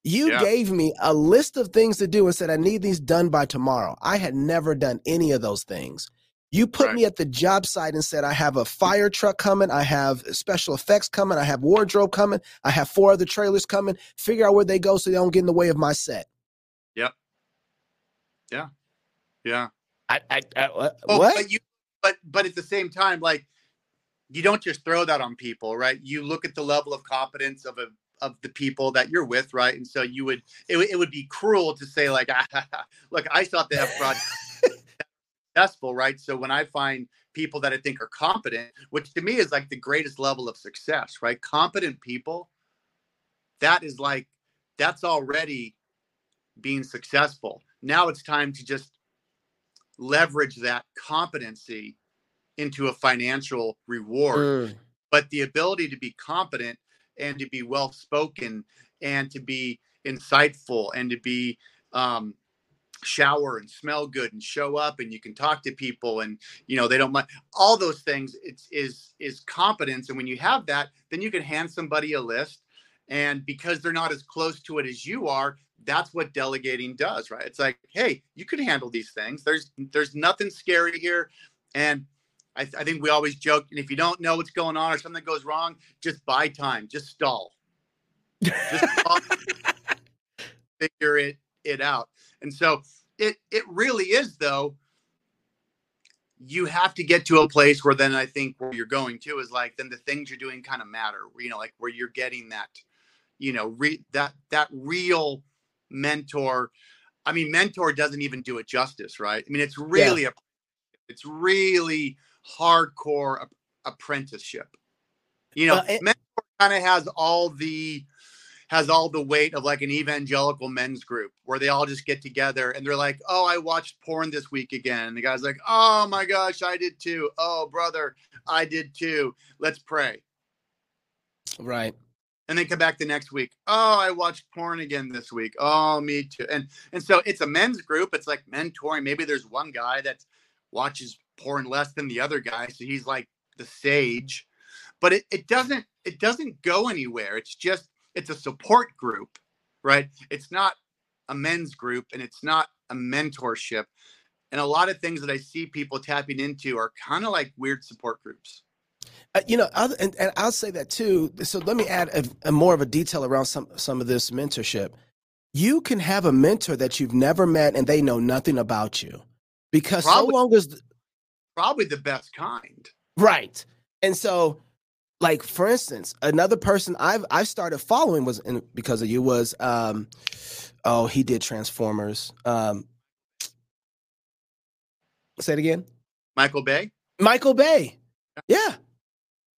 You yeah. gave me a list of things to do and said I need these done by tomorrow. I had never done any of those things. You put right. me at the job site and said I have a fire truck coming, I have special effects coming, I have wardrobe coming, I have four other trailers coming. Figure out where they go so they don't get in the way of my set. Yeah. Yeah. I, I, I uh, oh, what? But, you, but but at the same time, like you don't just throw that on people, right? You look at the level of competence of a of the people that you're with, right? And so you would it, it would be cruel to say like, look, I thought they have projects successful, right? So when I find people that I think are competent, which to me is like the greatest level of success, right? Competent people, that is like that's already being successful. Now it's time to just leverage that competency into a financial reward. Mm. But the ability to be competent and to be well spoken and to be insightful and to be um, shower and smell good and show up and you can talk to people and you know they don't mind all those things it's is is competence and when you have that then you can hand somebody a list and because they're not as close to it as you are that's what delegating does right? It's like hey you can handle these things. There's there's nothing scary here. And I, I think we always joke and if you don't know what's going on or something goes wrong just buy time just stall. Just stall, figure it it out. And so it it really is though you have to get to a place where then I think where you're going to is like then the things you're doing kind of matter. You know, like where you're getting that, you know, re- that that real mentor. I mean, mentor doesn't even do it justice, right? I mean, it's really yeah. a it's really hardcore apprenticeship. You know, it, mentor kind of has all the has all the weight of like an evangelical men's group where they all just get together and they're like, "Oh, I watched porn this week again." And the guy's like, "Oh my gosh, I did too." "Oh, brother, I did too." Let's pray. Right. And then come back the next week. "Oh, I watched porn again this week." "Oh, me too." And and so it's a men's group. It's like mentoring. Maybe there's one guy that watches porn less than the other guy, so he's like the sage. But it, it doesn't it doesn't go anywhere. It's just it's a support group, right? It's not a men's group and it's not a mentorship. And a lot of things that I see people tapping into are kind of like weird support groups. Uh, you know, other, and, and, I'll say that too. So let me add a, a more of a detail around some some of this mentorship. You can have a mentor that you've never met and they know nothing about you, because probably, so long as probably the best kind, right? And so like for instance, another person I've I started following was in, because of you was um oh he did Transformers. Um say it again. Michael Bay. Michael Bay. Yeah.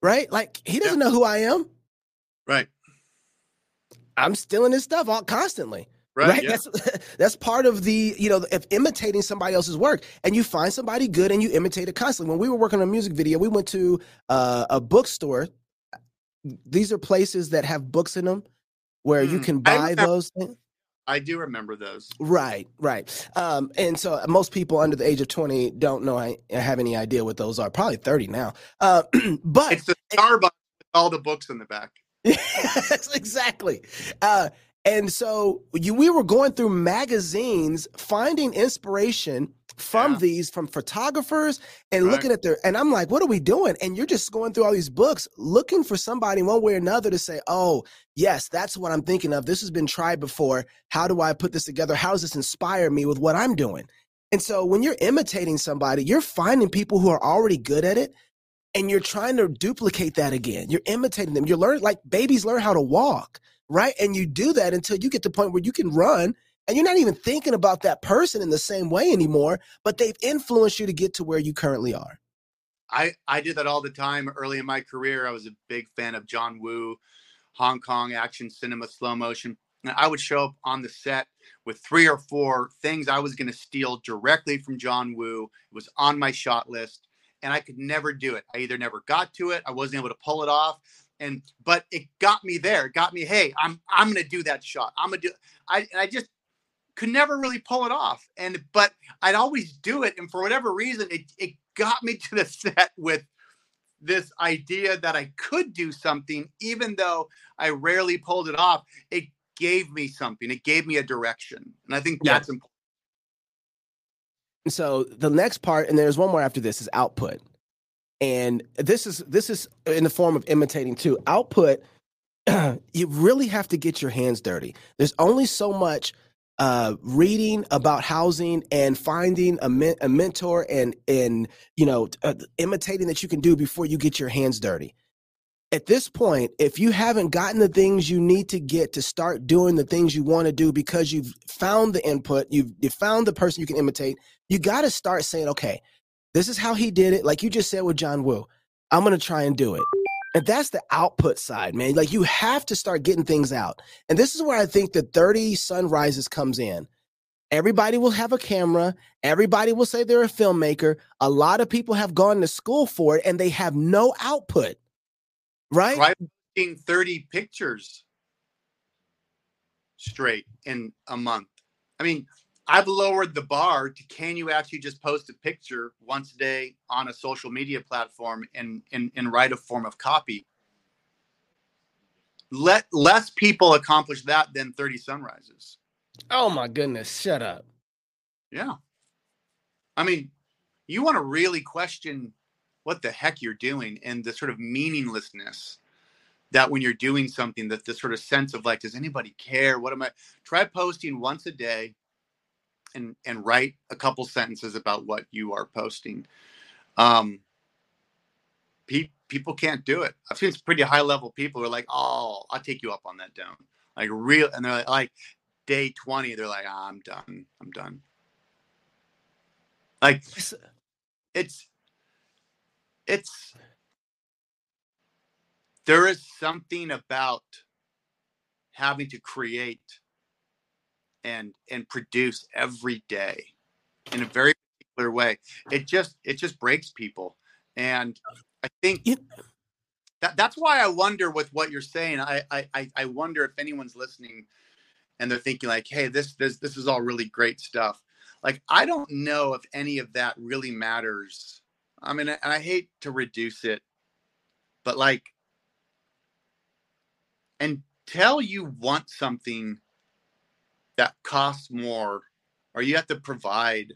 Right? Like he doesn't yeah. know who I am. Right. I'm stealing his stuff all constantly. Right. right? Yeah. That's that's part of the, you know, of imitating somebody else's work. And you find somebody good and you imitate it constantly. When we were working on a music video, we went to uh, a bookstore. These are places that have books in them where mm, you can buy those things. I do remember those. Right, right. Um, and so uh, most people under the age of 20 don't know I have any idea what those are. Probably 30 now. Uh, but it's the Starbucks with all the books in the back. Yes, exactly. Uh, and so you, we were going through magazines, finding inspiration from yeah. these from photographers and right. looking at their and I'm like, what are we doing? And you're just going through all these books looking for somebody one way or another to say, oh, yes, that's what I'm thinking of. This has been tried before. How do I put this together? How does this inspire me with what I'm doing? And so when you're imitating somebody, you're finding people who are already good at it and you're trying to duplicate that again. You're imitating them. You're learning like babies learn how to walk right? And you do that until you get to the point where you can run and you're not even thinking about that person in the same way anymore, but they've influenced you to get to where you currently are. I, I did that all the time early in my career. I was a big fan of John Woo, Hong Kong action cinema, slow motion. And I would show up on the set with three or four things I was going to steal directly from John Woo. It was on my shot list, and I could never do it. I either never got to it, I wasn't able to pull it off, and but it got me there. It got me. Hey, I'm I'm going to do that shot. I'm going to do. I I just could never really pull it off, and but I'd always do it, and for whatever reason, it it got me to the set with this idea that I could do something, even though I rarely pulled it off. It gave me something. It gave me a direction, and I think that's yeah. important. So the next part, and there's one more after this, is output, and this is this is in the form of imitating too. Output, you really have to get your hands dirty. There's only so much uh, reading about housing and finding a, men- a mentor and and you know uh, imitating that you can do before you get your hands dirty at this point, if you haven't gotten the things you need to get to start doing the things you want to do because you've found the input, you've you found the person you can imitate, you got to start saying, okay, this is how he did it. Like you just said with John Woo, I'm going to try and do it. And that's the output side, man. Like you have to start getting things out. And this is where I think the 30 sunrises comes in. Everybody will have a camera. Everybody will say they're a filmmaker. A lot of people have gone to school for it and they have no output right? Try posting 30 pictures straight in a month. I mean, I've lowered the bar to can you actually just post a picture once a day on a social media platform and, and, and write a form of copy? Let less people accomplish that than 30 sunrises. Oh my goodness, shut up. Yeah. I mean, you want to really question what the heck you're doing and the sort of meaninglessness that when you're doing something that the sort of sense of like does anybody care what am i try posting once a day and and write a couple sentences about what you are posting. Um pe- people can't do it. I've seen some pretty high level people who are like oh i'll take you up on that down like real and they're like, like day 20 they're like oh, i'm done. I'm done. Like it's it's there is something about having to create and and produce every day in a very particular way. It just it just breaks people. And i think that that's why i wonder with what you're saying i i i wonder if anyone's listening and they're thinking like hey this this this is all really great stuff. Like i don't know if any of that really matters. I mean, and I hate to reduce it, but like, until you want something that costs more, or you have to provide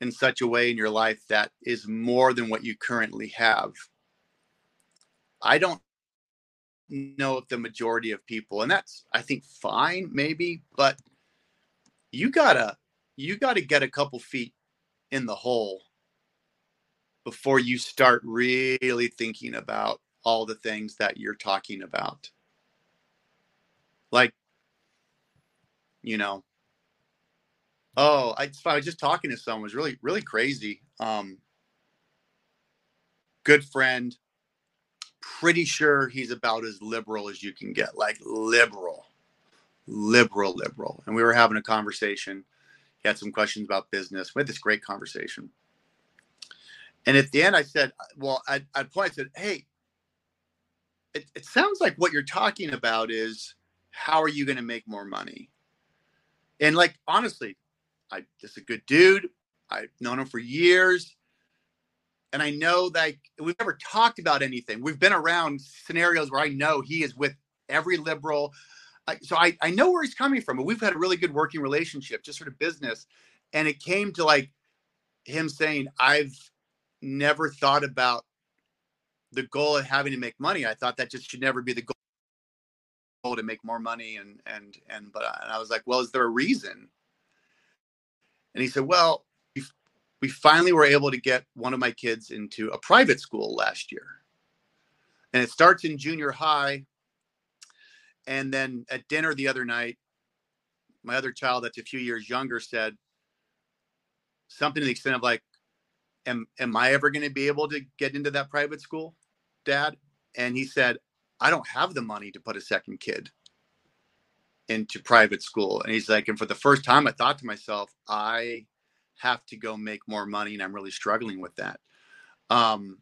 in such a way in your life that is more than what you currently have. I don't know if the majority of people, and that's I think fine, maybe, but you gotta you gotta get a couple feet in the hole before you start really thinking about all the things that you're talking about. Like, you know, oh, I, I was just talking to someone, it was really, really crazy. Um, good friend, pretty sure he's about as liberal as you can get, like liberal, liberal, liberal. And we were having a conversation. He had some questions about business. We had this great conversation. And at the end, I said, well, I, I point, I said, hey, it, it sounds like what you're talking about is how are you going to make more money? And like, honestly, I just a good dude. I've known him for years. And I know that we've never talked about anything. We've been around scenarios where I know he is with every liberal. so I, I know where he's coming from. But we've had a really good working relationship, just sort of business. And it came to like him saying, I've never thought about the goal of having to make money. I thought that just should never be the goal to make more money. And, and, and, but, and I was like, well, is there a reason? And he said, well, we, we finally were able to get one of my kids into a private school last year. And it starts in junior high. and then at dinner the other night, my other child that's a few years younger said something to the extent of like, "Am am I ever going to be able to get into that private school, Dad?" And he said, "I don't have the money to put a second kid into private school." And he's like, and for the first time, I thought to myself, I have to go make more money, and I'm really struggling with that. Um,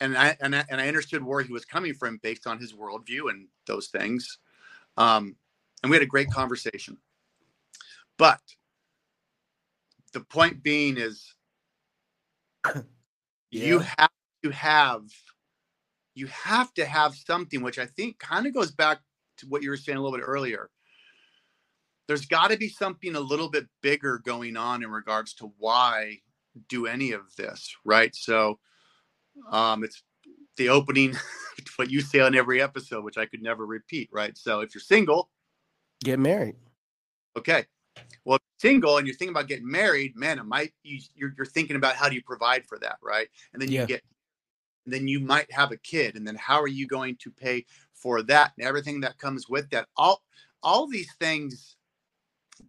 and I and I, and I understood where he was coming from based on his worldview and those things. Um, and we had a great conversation. But the point being is, yeah. you have to have you have to have something which I think kind of goes back to what you were saying a little bit earlier. There's got to be something a little bit bigger going on in regards to why do any of this, right? So um, it's the opening, what you say on every episode, which I could never repeat, right? So if you're single, get married. Okay. Well, single and you're thinking about getting married, man, it might you, you're, you're thinking about how do you provide for that, right? And then you yeah. get, then you might have a kid, and then how are you going to pay for that and everything that comes with that? All all these things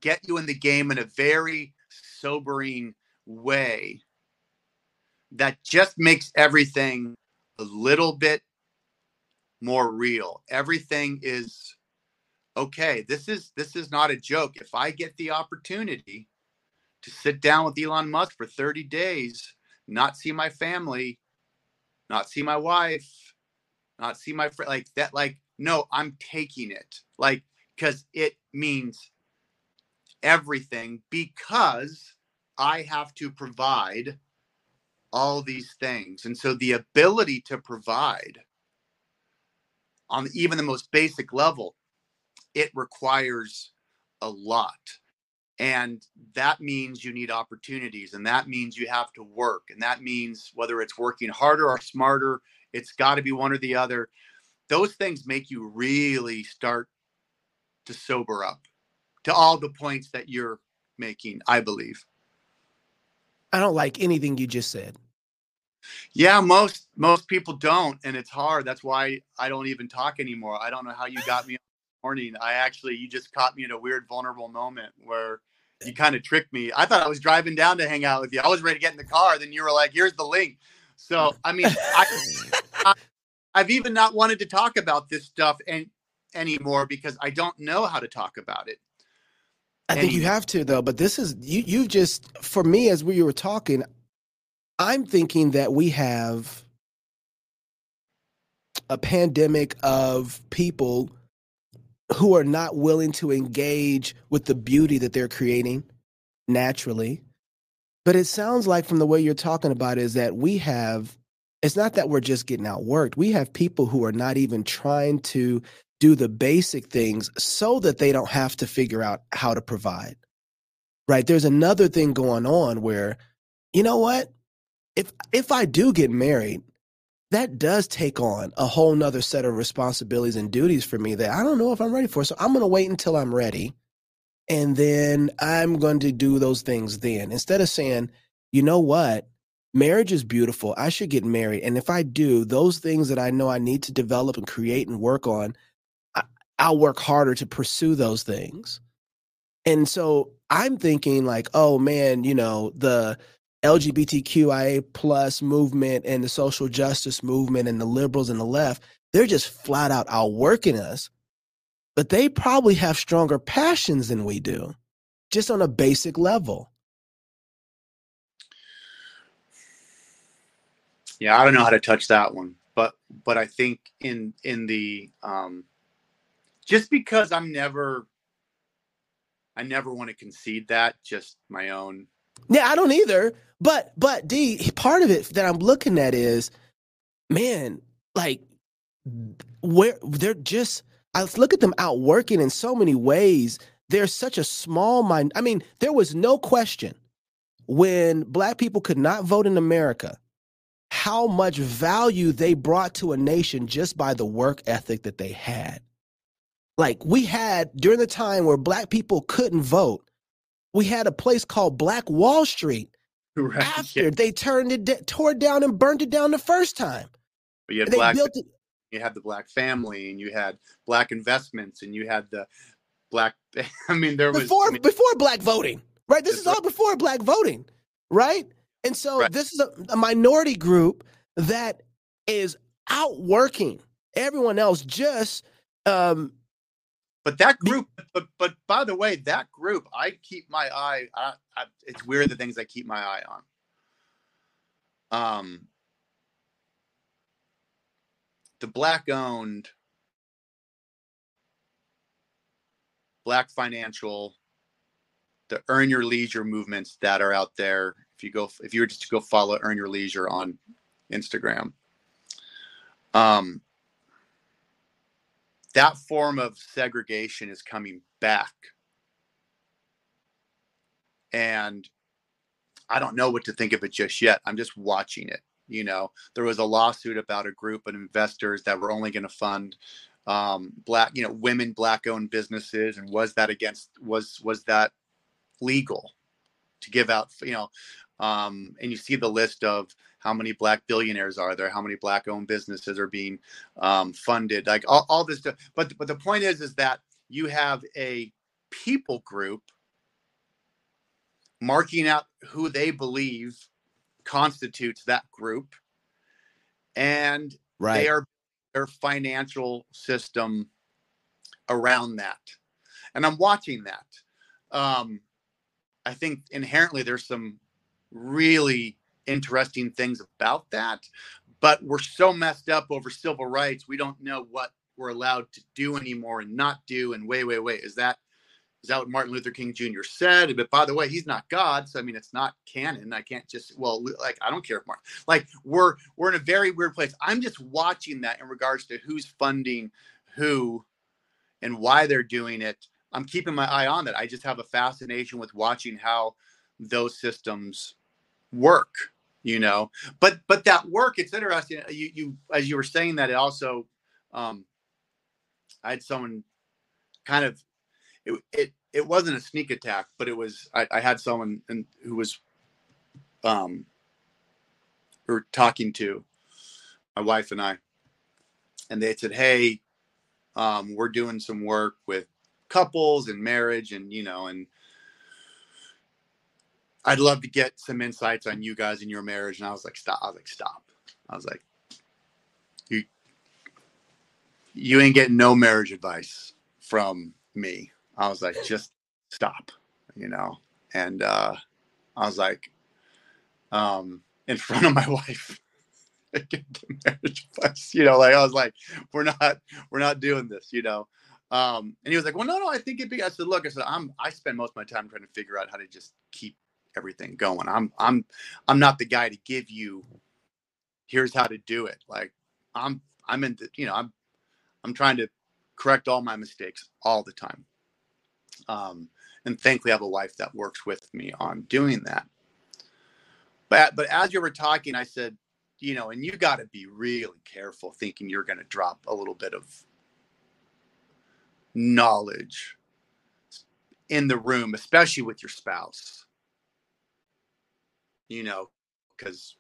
get you in the game in a very sobering way that just makes everything a little bit more real. Everything is okay. This is this is not a joke. If I get the opportunity to sit down with Elon Musk for 30 days, not see my family, not see my wife, not see my friend like that like no, I'm taking it. Like cuz it means everything because I have to provide all these things. And so the ability to provide on even the most basic level, it requires a lot. And that means you need opportunities, and that means you have to work. And that means whether it's working harder or smarter, it's got to be one or the other. Those things make you really start to sober up to all the points that you're making, I believe. I don't like anything you just said. Yeah, most most people don't, and it's hard. That's why I don't even talk anymore. I don't know how you got me morning. I actually you just caught me in a weird vulnerable moment where you kind of tricked me. I thought I was driving down to hang out with you. I was ready to get in the car. Then you were like, "Here's the link." So I mean, I, I've even not wanted to talk about this stuff and anymore because I don't know how to talk about it. I think you have to though, but this is you. You've just for me as we were talking, I'm thinking that we have a pandemic of people who are not willing to engage with the beauty that they're creating naturally. But it sounds like from the way you're talking about it, is that we have it's not that we're just getting outworked. We have people who are not even trying to do the basic things so that they don't have to figure out how to provide. Right? There's another thing going on where you know what? if if I do get married, that does take on a whole nother set of responsibilities and duties for me that I don't know if I'm ready for. So I'm gonna wait until I'm ready. And then I'm going to do those things then. Instead of saying, you know what? Marriage is beautiful. I should get married. And if I do, those things that I know I need to develop and create and work on, I, I'll work harder to pursue those things. And so I'm thinking like, oh man, you know, the LGBTQIA plus movement and the social justice movement and the liberals and the left, they're just flat out outworking us. But they probably have stronger passions than we do, just on a basic level. Yeah, I don't know how to touch that one, but but I think in in the um, just because I'm never I never want to concede that, just my own yeah, I don't either. But but D, part of it that I'm looking at is, man, like where they're just I look at them out working in so many ways. They're such a small mind. I mean, there was no question when black people could not vote in America how much value they brought to a nation just by the work ethic that they had. Like we had during the time where black people couldn't vote, we had a place called Black Wall Street right, after yeah. they turned it, tore it down and burned it down the first time. But you had black you had the black family and you had black investments and you had the black i mean there was before I mean, before black voting right this is all before black voting right and so Right. this is a, a minority group that is outworking everyone else just um but that group but but by the way that group i keep my eye I, I, it's weird the things i keep my eye on. Um the black owned black financial the earn your leisure movements that are out there if you go if you were just to go follow earn your leisure on instagram. Um that form of segregation is coming back. And i don't know what to think of it just yet. I'm just watching it you know? There was a lawsuit about a group of investors that were only going to fund um, black you know women black owned businesses and was that against was was that legal to give out you know? Um, and you see the list of how many black billionaires are there? How many black owned businesses are being um, funded? Like all, all this stuff. But but the point is is that you have a people group marking out who they believe constitutes that group. And right. they are their financial system around that. And i'm watching that. Um, i think inherently there's some really interesting things about that but we're so messed up over civil rights we don't know what we're allowed to do anymore and not do and wait wait wait is that is that what martin luther king jr said? But by the way he's not god so i mean it's not canon. I can't just well like i don't care if martin like we're we're in a very weird place. I'm just watching that in regards to who's funding who and why they're doing it. I'm keeping my eye on that. I just have a fascination with watching how those systems work you know? But but that work it's interesting you you as you were saying that it also um i had someone kind of it it, it wasn't a sneak attack but it was i, I had someone and who was um we were talking to my wife and i and they said hey um we're doing some work with couples and marriage and you know and I'd love to get some insights on you guys and your marriage. And I was like, stop. I was like, stop. I was like, you, you ain't getting no marriage advice from me. I was like, just stop, you know? And, uh, I was like, um, in front of my wife, marriage advice, you know, like, I was like, we're not, we're not doing this, you know? Um, and he was like, well, no, no, I think it'd be, I said, look, I said, I'm, I spend most of my time trying to figure out how to just keep everything going. I'm I'm I'm not the guy to give you here's how to do it. Like I'm I'm in the, you know, I'm I'm trying to correct all my mistakes all the time. Um and thankfully I have a wife that works with me on doing that. But but as you were talking, I said, you know, and you got to be really careful thinking you're going to drop a little bit of knowledge in the room, especially with your spouse you know, because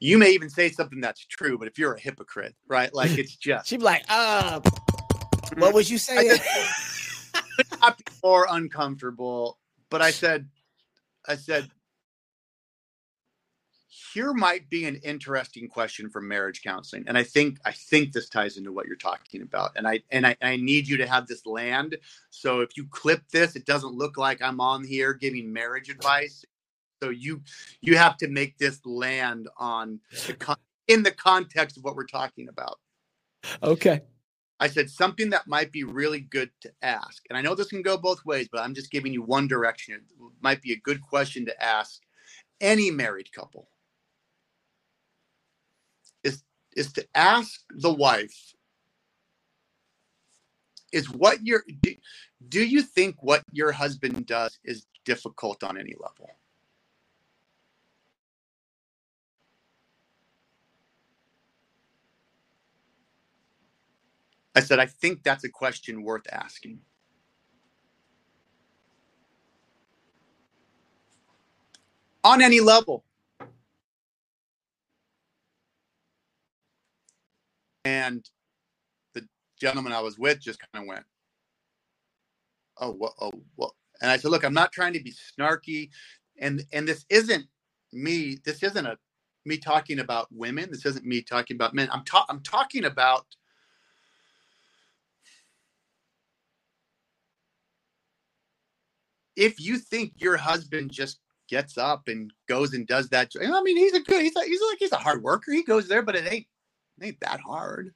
you may even say something that's true, but if you're a hypocrite, right? Like it's just she'd be like, uh, what was you saying? I'd be more uncomfortable. But I said, I said, here might be an interesting question for marriage counseling, and I think I think this ties into what you're talking about. And I and I, I need you to have this land. So if you clip this, it doesn't look like I'm on here giving marriage advice so you you have to make this land on the con- in the context of what we're talking about. Okay. I said something that might be really good to ask and i know this can go both ways but i'm just giving you one direction. It might be a good question to ask any married couple. Is is to ask the wife is what your do, do you think what your husband does is difficult on any level I said, I think that's a question worth asking. On any level. And the gentleman I was with just kind of went, "Oh, what? Oh, what?" And I said, "Look, I'm not trying to be snarky, and and this isn't me. This isn't a me talking about women. This isn't me talking about men. I'm ta- I'm talking about." If you think your husband just gets up and goes and does that. I mean, he's a good. He's a, he's like he's a hard worker. He goes there, but it ain't it ain't that hard.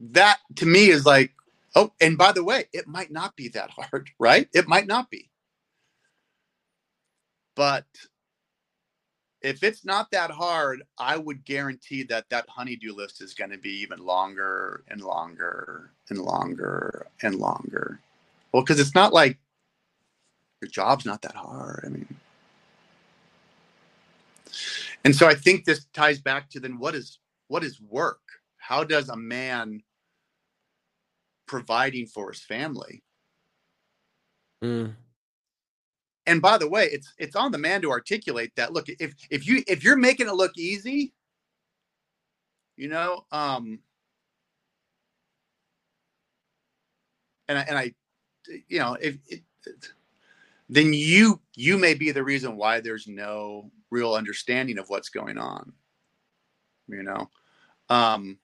That to me is like, oh, and by the way, it might not be that hard, right? It might not be. But if it's not that hard, I would guarantee that that honeydew list is going to be even longer and longer and longer and longer. Well, because it's not like your job's not that hard. I mean, and so I think this ties back to then what is what is work? How does a man providing for his family? Mm. And by the way, it's it's on the man to articulate that. Look, if if you if you're making it look easy, you know, um, and I, and I you know, if it, then you you may be the reason why there's no real understanding of what's going on. You know, um,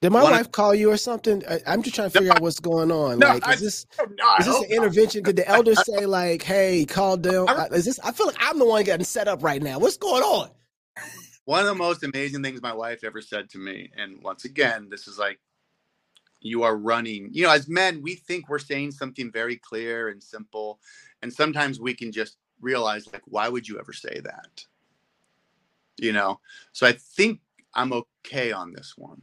did my wife call you or something? I, am just trying to figure no, out what's going on. No, like, is this no, is this an oh, intervention? Did the elders say like, "Hey, call them"? Is this? I feel like I'm the one getting set up right now. What's going on? One of the most amazing things my wife ever said to me, and once again, this is like you are running you know as men we think we're saying something very clear and simple and sometimes we can just realize like why would you ever say that you know so i think i'm okay on this one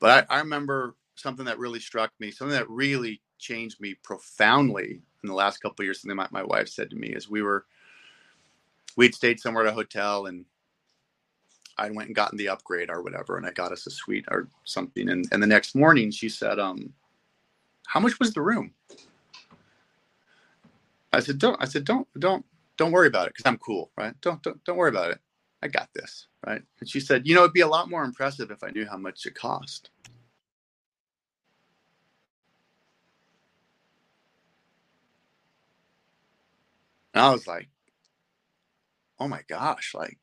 but I, I remember something that really struck me something that really changed me profoundly in the last couple of years something my, my wife said to me is we were we'd stayed somewhere at a hotel and I went and gotten the upgrade or whatever, and I got us a suite or something. And and the next morning she said, um, how much was the room? I said, don't. I said, don't, don't, don't worry about it because I'm cool, right? Don't, don't, don't worry about it. I got this, right? And she said, you know, it'd be a lot more impressive if I knew how much it cost. And I was like, oh my gosh, like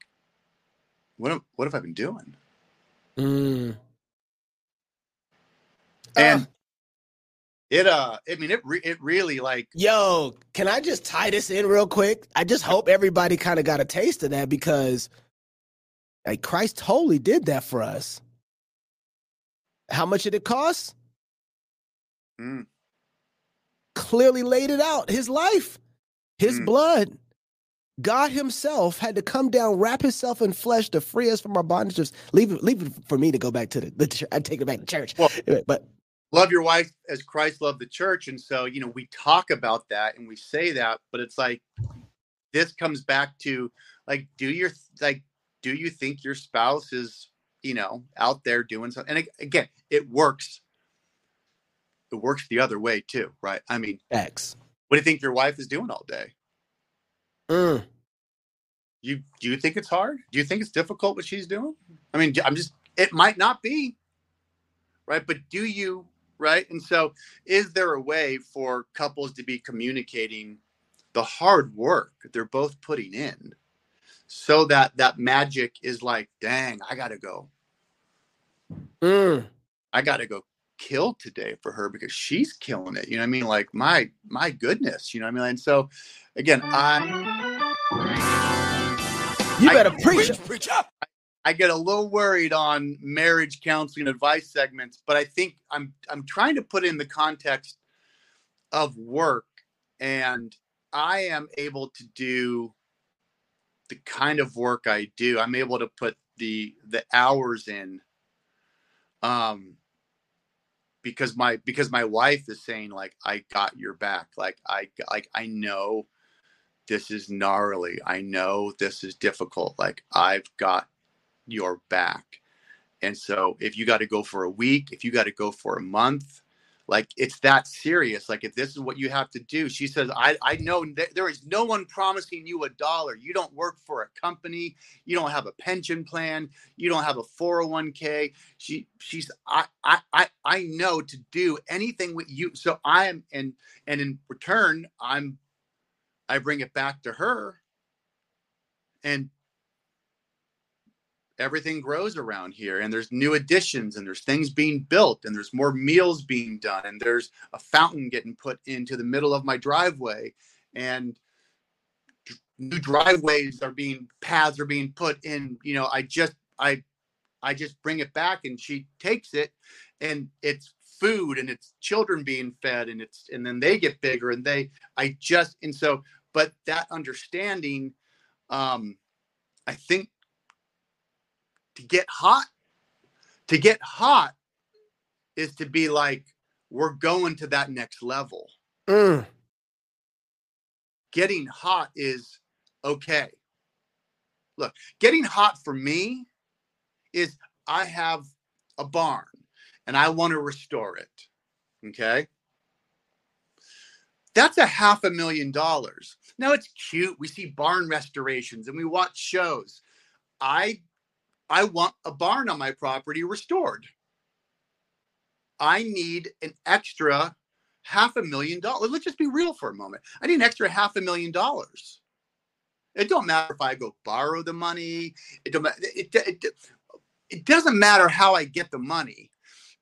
what have, what have I been doing? Mm. And uh, it uh I mean it re- it really like Yo, can I just tie this in real quick? I just hope everybody kind of got a taste of that because like Christ totally did that for us. How much did it cost? Mm. Clearly laid it out. His life, his mm. blood. God Himself had to come down, wrap Himself in flesh to free us from our bondages. Leave it, leave it for me to go back to the, the church. I take it back to church. Well, but love your wife as Christ loved the church, and so you know we talk about that and we say that, but it's like this comes back to like, do your like, do you think your spouse is you know out there doing something? And again, it works. It works the other way too, right? I mean, X. What do you think your wife is doing all day? Mm. You do you think it's hard? Do you think it's difficult what she's doing? I mean, I'm just it might not be, right? But do you right? And so, is there a way for couples to be communicating the hard work they're both putting in, so that that magic is like, dang, I gotta go. Mm. I gotta go kill today for her because she's killing it. You know what I mean? Like my my goodness, you know what I mean? And so again, I You better I, preach, preach, preach up. I get a little worried on marriage counseling advice segments, but I think I'm I'm trying to put in the context of work and I am able to do the kind of work I do. I'm able to put the the hours in um because my because my wife is saying like I got your back. Like I like I know this is gnarly. I know this is difficult. Like I've got your back. And so if you got to go for a week, if you got to go for a month, like it's that serious like if this is what you have to do she says i i know th- there is no one promising you a dollar. You don't work for a company. You don't have a pension plan. You don't have a 401k she she's i i i, I know to do anything with you. So i am and and in return i'm i bring it back to her. And everything grows around here and there's new additions and there's things being built and there's more meals being done and there's a fountain getting put into the middle of my driveway and new driveways are being paths are being put in you know i just i i just bring it back and she takes it and it's food and it's children being fed and it's and then they get bigger and they i just and so but that understanding um i think to get hot to get hot is to be like we're going to that next level. Mm. getting hot is okay. Look getting hot for me is i have a barn and i want to restore it okay? That's a half a million dollars. Now it's cute. We see barn restorations and we watch shows. I I want a barn on my property restored. I need an extra half a million dollars. Let's just be real for a moment. I need an extra half a million dollars. It don't matter if I go borrow the money. It don't. It, it, it, doesn't matter how I get the money,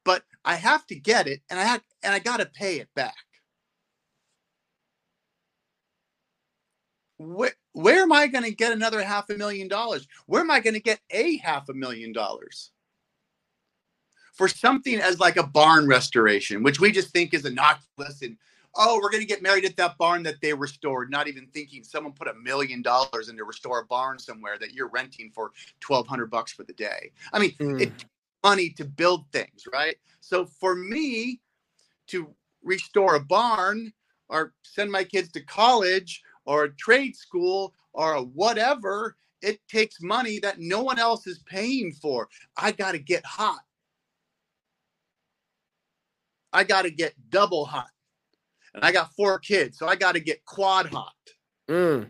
but I have to get it, and I have, and I got to pay it back. Where, where am I going to get another half a million dollars? Where am I going to get a half a million dollars? For something as like a barn restoration, which we just think is innocuous and oh, we're going to get married at that barn that they restored, not even thinking someone put a million dollars in to restore a barn somewhere that you're renting for 1200 bucks for the day. I mean, mm. it money to build things, right? So for me to restore a barn or send my kids to college or a trade school or a whatever, it takes money that no one else is paying for. I got to get hot. I got to get double hot. And I got four kids, so I got to get quad hot. Mm.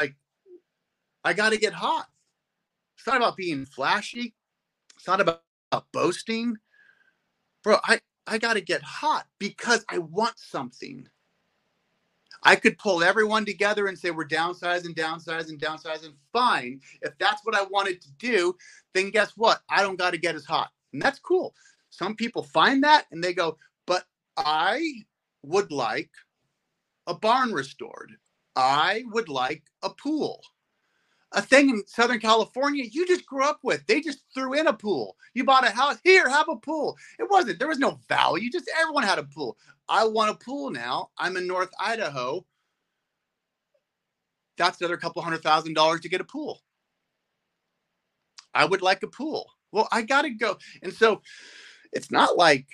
Like, I got to get hot. It's not about being flashy. It's not about, about boasting. Bro, I, I got to get hot because I want something. I could pull everyone together and say we're downsizing, downsizing, downsizing. Fine. If that's what I wanted to do, then guess what? I don't got to get as hot. And that's cool. Some people find that and they go, but I would like a barn restored. I would like a pool. A thing in Southern California you just grew up with. They just threw in a pool. You bought a house. Here, have a pool. It wasn't, there was no value. Just everyone had a pool. I want a pool now. I'm in North Idaho. That's another couple hundred thousand dollars to get a pool. I would like a pool. Well, I got to go. And so it's not like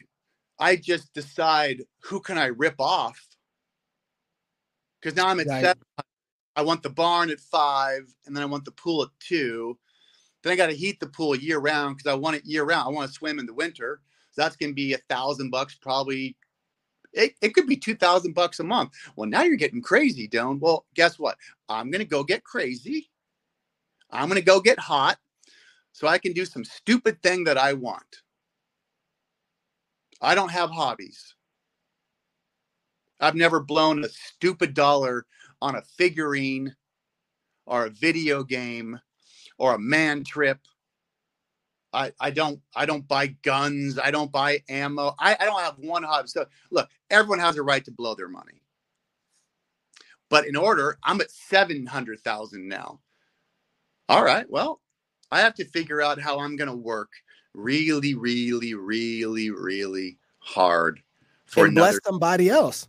I just decide who can I rip off because now I'm at right. I want the barn at five, and then I want the pool at two. Then I got to heat the pool year round because I want it year round. I want to swim in the winter. So that's going to be a thousand bucks, probably it, it could be 2000 bucks a month. Well, now you're getting crazy, Dylan. Well, guess what? I'm going to go get crazy. I'm going to go get hot so I can do some stupid thing that I want. I don't have hobbies. I've never blown a stupid dollar on a figurine or a video game or a man trip I, I don't I don't buy guns. I don't buy ammo. I, I don't have one hobby. So look, everyone has a right to blow their money. But in order, I'm at seven hundred thousand now. All right, well, I have to figure out how I'm gonna work really, really, really, really hard for and bless somebody else.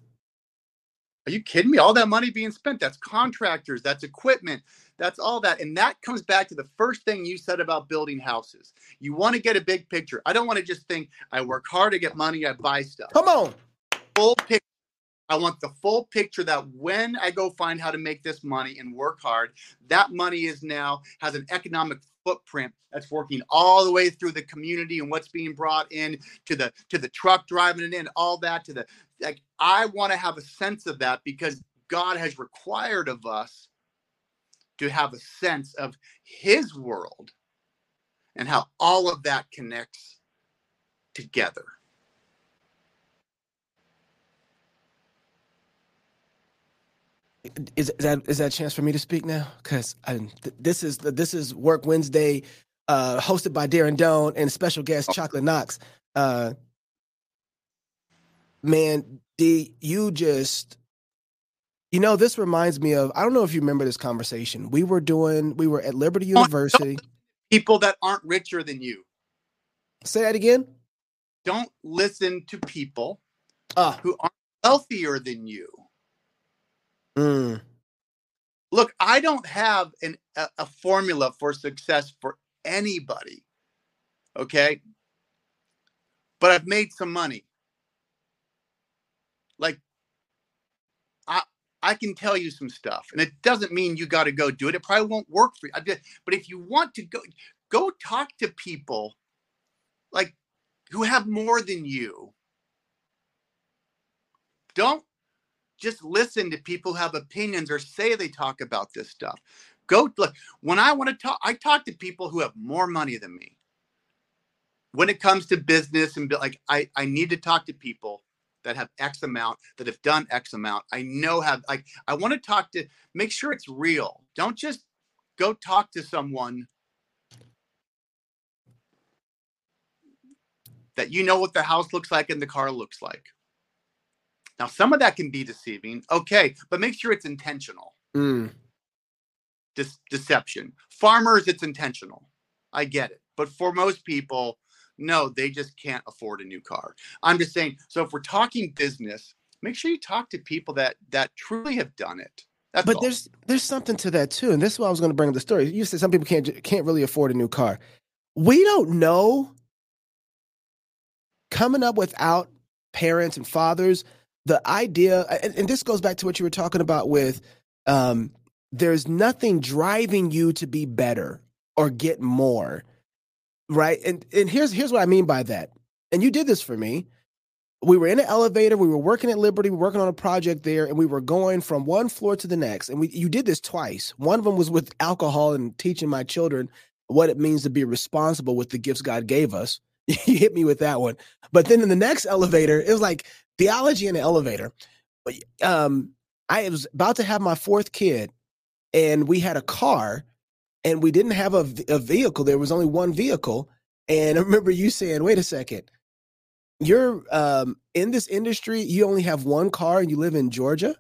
Are you kidding me? All that money being spent, that's contractors, that's equipment, that's all that. And that comes back to the first thing you said about building houses. You want to get a big picture. I don't want to just think I work hard to get money, I buy stuff. Come on. Full picture. I want the full picture that when I go find how to make this money and work hard, that money is now has an economic footprint that's working all the way through the community and what's being brought in to the to the truck driving it in, all that to the like I want to have a sense of that because God has required of us to have a sense of his world and how all of that connects together. Is, is that is that a chance for me to speak now? Because th- this is this is Work Wednesday, uh, hosted by Darren Doane and special guest oh. Chocolate Knox. Uh, man, D, you just, you know, this reminds me of. I don't know if you remember this conversation. We were doing. We were at Liberty University. People that aren't richer than you. Say that again. Don't listen to people uh, who aren't wealthier than you. Mm. Look, I don't have an, a, a formula for success for anybody. Okay. But I've made some money. Like, I, I can tell you some stuff, and it doesn't mean you got to go do it. It probably won't work for you. But if you want to go, go talk to people like who have more than you. Don't just listen to people who have opinions or say they talk about this stuff. Go look. When I want to talk, I talk to people who have more money than me. When it comes to business and like, I, I need to talk to people that have X amount, that have done X amount. I know have like I want to talk to make sure it's real. Don't just go talk to someone that you know what the house looks like and the car looks like. Now, some of that can be deceiving. Okay, but make sure it's intentional. Mm. De- deception. Farmers, it's intentional. I get it. But for most people, no, they just can't afford a new car. I'm just saying. So if we're talking business, make sure you talk to people that that truly have done it. That's but all. there's there's something to that too, and this is why I was going to bring up the story. You said some people can't can't really afford a new car. We don't know coming up without parents and fathers the idea, and, and this goes back to what you were talking about with um, there's nothing driving you to be better or get more, right? And and here's here's what I mean by that. And you did this for me. We were in an elevator. We were working at Liberty. We were working on a project there, and we were going from one floor to the next. And we you did this twice. One of them was with alcohol and teaching my children what it means to be responsible with the gifts God gave us. you hit me with that one. But then in the next elevator, it was like theology in the elevator. Um, I was about to have my fourth kid, and we had a car, and we didn't have a, a vehicle. There was only one vehicle, and I remember you saying, "Wait a second, you're um, in this industry. You only have one car, and you live in Georgia."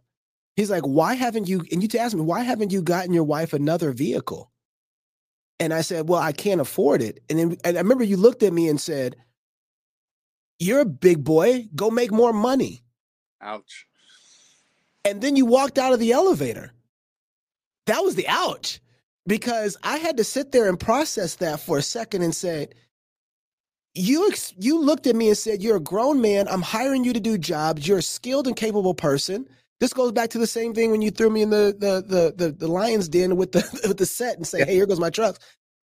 He's like, "Why haven't you?" And you asked me, "Why haven't you gotten your wife another vehicle?" And I said, "Well, I can't afford it." And then and I remember you looked at me and said, you're a big boy. Go make more money. Ouch. And then you walked out of the elevator. That was the ouch because I had to sit there and process that for a second and said, you ex- you looked at me and said, "You're a grown man. I'm hiring you to do jobs. You're a skilled and capable person." This goes back to the same thing when you threw me in the the the the, the lion's den with the with the set and say, yeah. "Hey, here goes my trucks."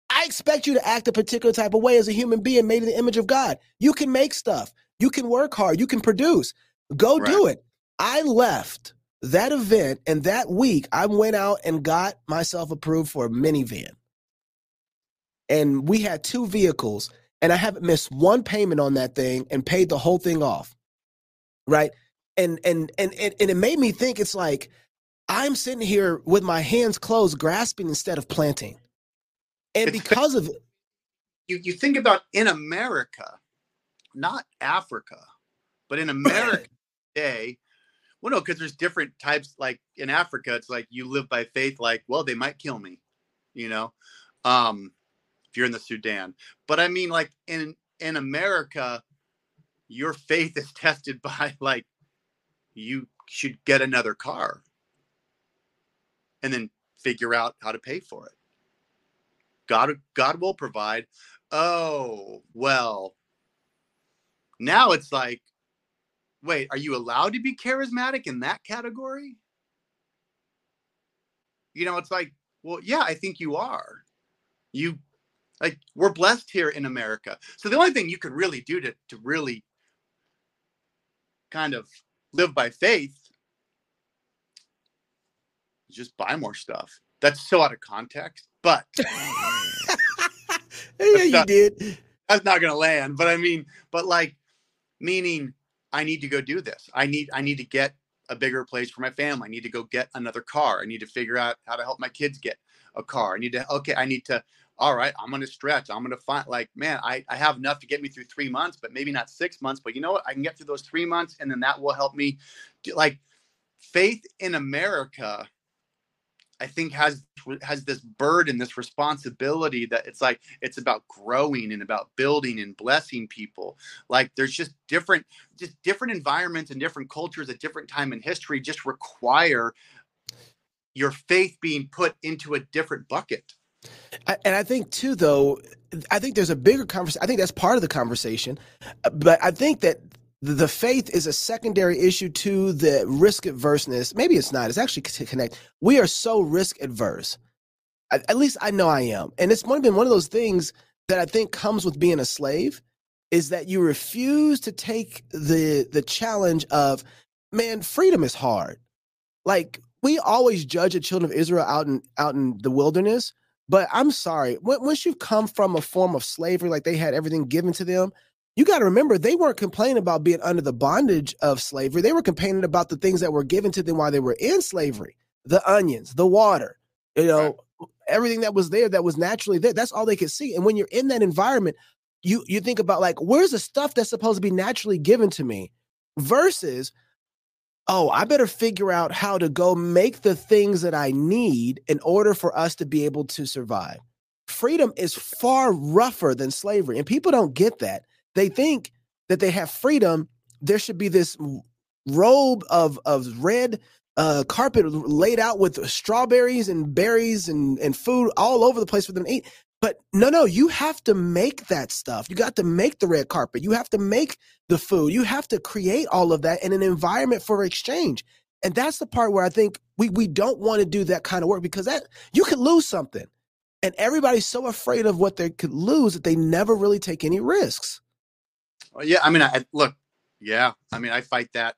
I expect you to act a particular type of way as a human being made in the image of God. You can make stuff. You can work hard. You can produce. Go right. do it. I left that event and that week I went out and got myself approved for a minivan. And we had two vehicles and I haven't missed one payment on that thing and paid the whole thing off. Right? And and and and, and it made me think it's like I'm sitting here with my hands closed grasping instead of planting. And because of it, you, you think about in America, not Africa, but in America today, well, no, because there's different types. Like in Africa, it's like you live by faith, like, well, they might kill me, you know, um, if you're in the Sudan. But I mean, like in in America, your faith is tested by like you should get another car and then figure out how to pay for it. God God will provide. Oh, well. Now it's like wait, are you allowed to be charismatic in that category? You know, it's like, well, yeah, I think you are. You Like we're blessed here in America. So the only thing you can really do to to really kind of live by faith is just buy more stuff. That's so out of context, but yeah, you not, did. That's not gonna land. But I mean, but like meaning I need to go do this. I need I need to get a bigger place for my family. I need to go get another car. I need to figure out how to help my kids get a car. I need to okay, I need to all right, I'm gonna stretch. I'm gonna find like, man, I, I have enough to get me through three months, but maybe not six months. But you know what? I can get through those three months and then that will help me do, like faith in America I think has has this burden, this responsibility that it's like it's about growing and about building and blessing people. Like there's just different, just different environments and different cultures at different time in history just require your faith being put into a different bucket. And I think too, though, I think there's a bigger conversation. I think that's part of the conversation, uh, but I think that the faith is a secondary issue to the risk averseness. Maybe it's not. It's actually to connect. We are so risk adverse. At least I know I am, and it's been one of those things that I think comes with being a slave, is that you refuse to take the the challenge of, man, freedom is hard. Like we always judge the children of Israel out in out in the wilderness, but I'm sorry, once you've come from a form of slavery, like they had everything given to them, you got to remember they weren't complaining about being under the bondage of slavery. They were complaining about the things that were given to them while they were in slavery the onions, the water, you know, right. everything that was there that was naturally there. That's all they could see. And when you're in that environment, you you think about like, where's the stuff that's supposed to be naturally given to me versus, oh, I better figure out how to go make the things that I need in order for us to be able to survive. Freedom is far rougher than slavery. And people don't get that they think that they have freedom. There should be this robe of of red uh, carpet laid out with strawberries and berries and, and food all over the place for them to eat. But no, no, you have to make that stuff. You got to make the red carpet. You have to make the food. You have to create all of that in an environment for exchange. And that's the part where I think we we don't want to do that kind of work because that you could lose something. And everybody's so afraid of what they could lose that they never really take any risks. Well, yeah, I mean, I look, yeah, I mean, I fight that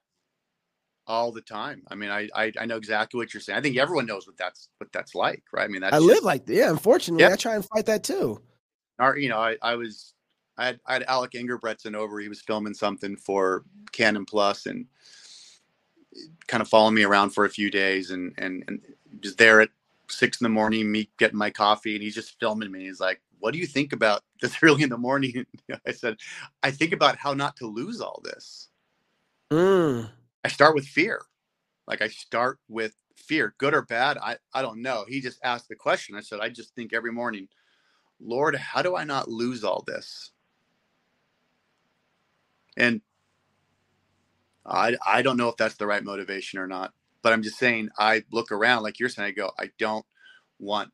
all the time. I mean, I, I, I know exactly what you're saying. I think everyone knows what that's what that's like, right? I mean, that's I just, live like that. Yeah, unfortunately, yeah. I try and fight that too. Our, you know, I, I was I had, I had Alec Engerbretson over. He was filming something for Canon Plus and kind of following me around for a few days and and and was there at six in the morning, me getting my coffee, and he's just filming me. He's like, what do you think about this early in the morning? I said, I think about how not to lose all this. Mm. I start with fear. Like I start with fear, good or bad. I, I don't know. He just asked the question. I said, I just think every morning, Lord, how do I not lose all this? And I, I don't know if that's the right motivation or not, but I'm just saying, I look around like you're saying, I go, I don't want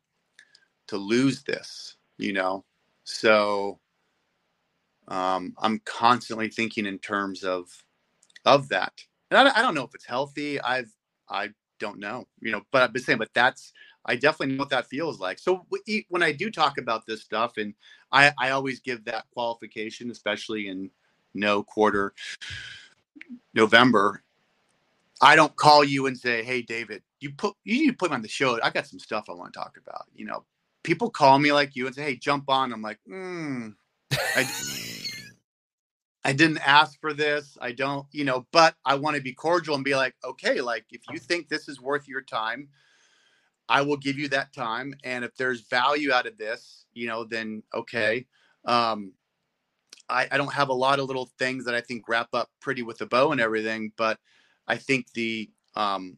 to lose this you know? So um, i'm constantly thinking in terms of of that. And I, I don't know if it's healthy. I've i don't know you know but i've been saying but that's i definitely know what that feels like. So when i do talk about this stuff and i i always give that qualification especially in no quarter november i don't call you and say hey david you put you need to put me on the show. I got some stuff i want to talk about you know people call me like you and say, "Hey, jump on." I'm like, mm, I, I didn't ask for this. I don't, you know, but I want to be cordial and be like, okay, like if you think this is worth your time, I will give you that time. And if there's value out of this, you know, then okay. Um, I, I don't have a lot of little things that I think wrap up pretty with a bow and everything, but I think the um,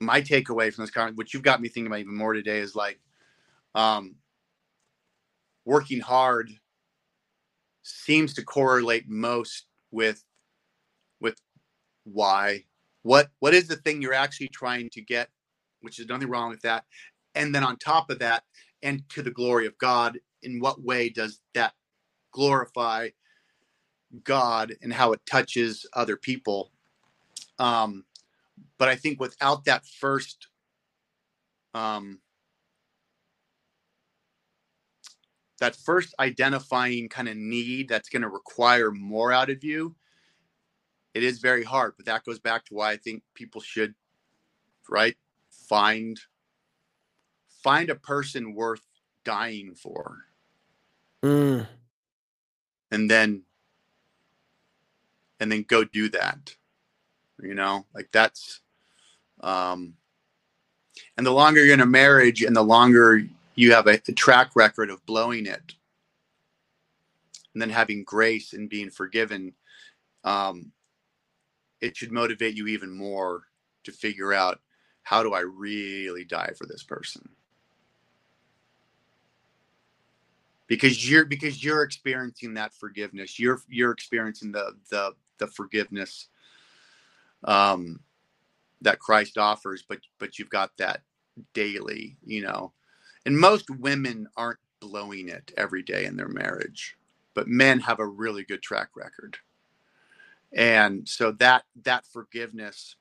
my takeaway from this conversation, which you've got me thinking about even more today, is like um, working hard seems to correlate most with with why. What what is the thing you're actually trying to get which is nothing wrong with that. And then on top of that and to the glory of god in what way does that glorify god and how it touches other people? Um but i think without that first um that first identifying kind of need that's going to require more out of you it is very hard but that goes back to why i think people should right find find a person worth dying for mm. and then and then go do that you know like that's um and the longer you're in a marriage and the longer you have a, a track record of blowing it and then having grace and being forgiven um it should motivate you even more to figure out how do i really die for this person? Because you're because you're experiencing that forgiveness you're you're experiencing the the the forgiveness um that Christ offers but but you've got that daily you know and most women aren't blowing it every day in their marriage but men have a really good track record. And so that that forgiveness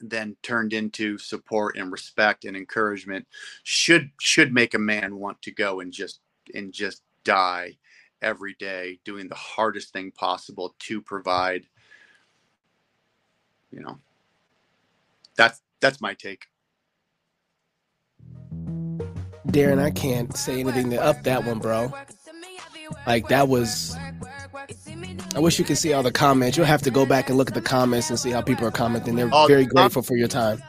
then turned into support and respect and encouragement should should make a man want to go and just and just die every day doing the hardest thing possible to provide you know. That's that's my take darren i can't say anything to up that one bro like that was I wish you could see all the comments. You'll have to go back and look at the comments and see how people are commenting. They're oh, very grateful for your time.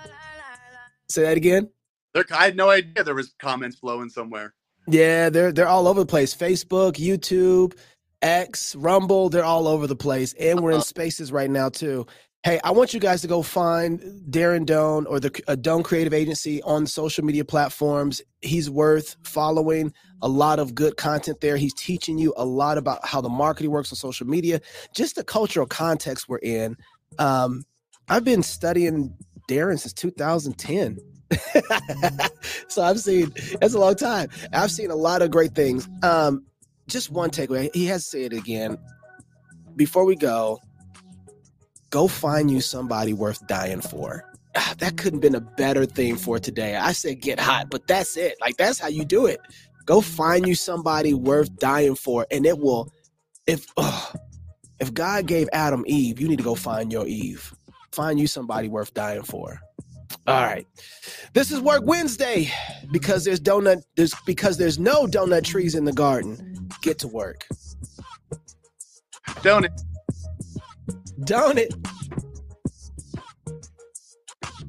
Say that again. There, I had no idea there was comments flowing somewhere. Yeah, they're they're all over the place. Facebook, YouTube, X, Rumble, they're all over the place. And we're in uh-huh. spaces right now too. Hey, I want you guys to go find Darren Doane or the uh, Doane Creative Agency on social media platforms. He's worth following. A lot of good content there. He's teaching you a lot about how the marketing works on social media, just the cultural context we're in. Um, I've been studying Darren since 2010. so I've seen that's a long time. I've seen a lot of great things. Um, just one takeaway. He has say it again. Before we go, go find you somebody worth dying for. Ah, that couldn't been a better thing for today. I said get hot, but that's it. Like that's how you do it. Go find you somebody worth dying for, and it will. If if God gave Adam Eve, you need to go find your Eve. Find you somebody worth dying for. All right. This is work Wednesday because there's donut there's because there's no donut trees in the garden. Get to work. Don't it? Don't it?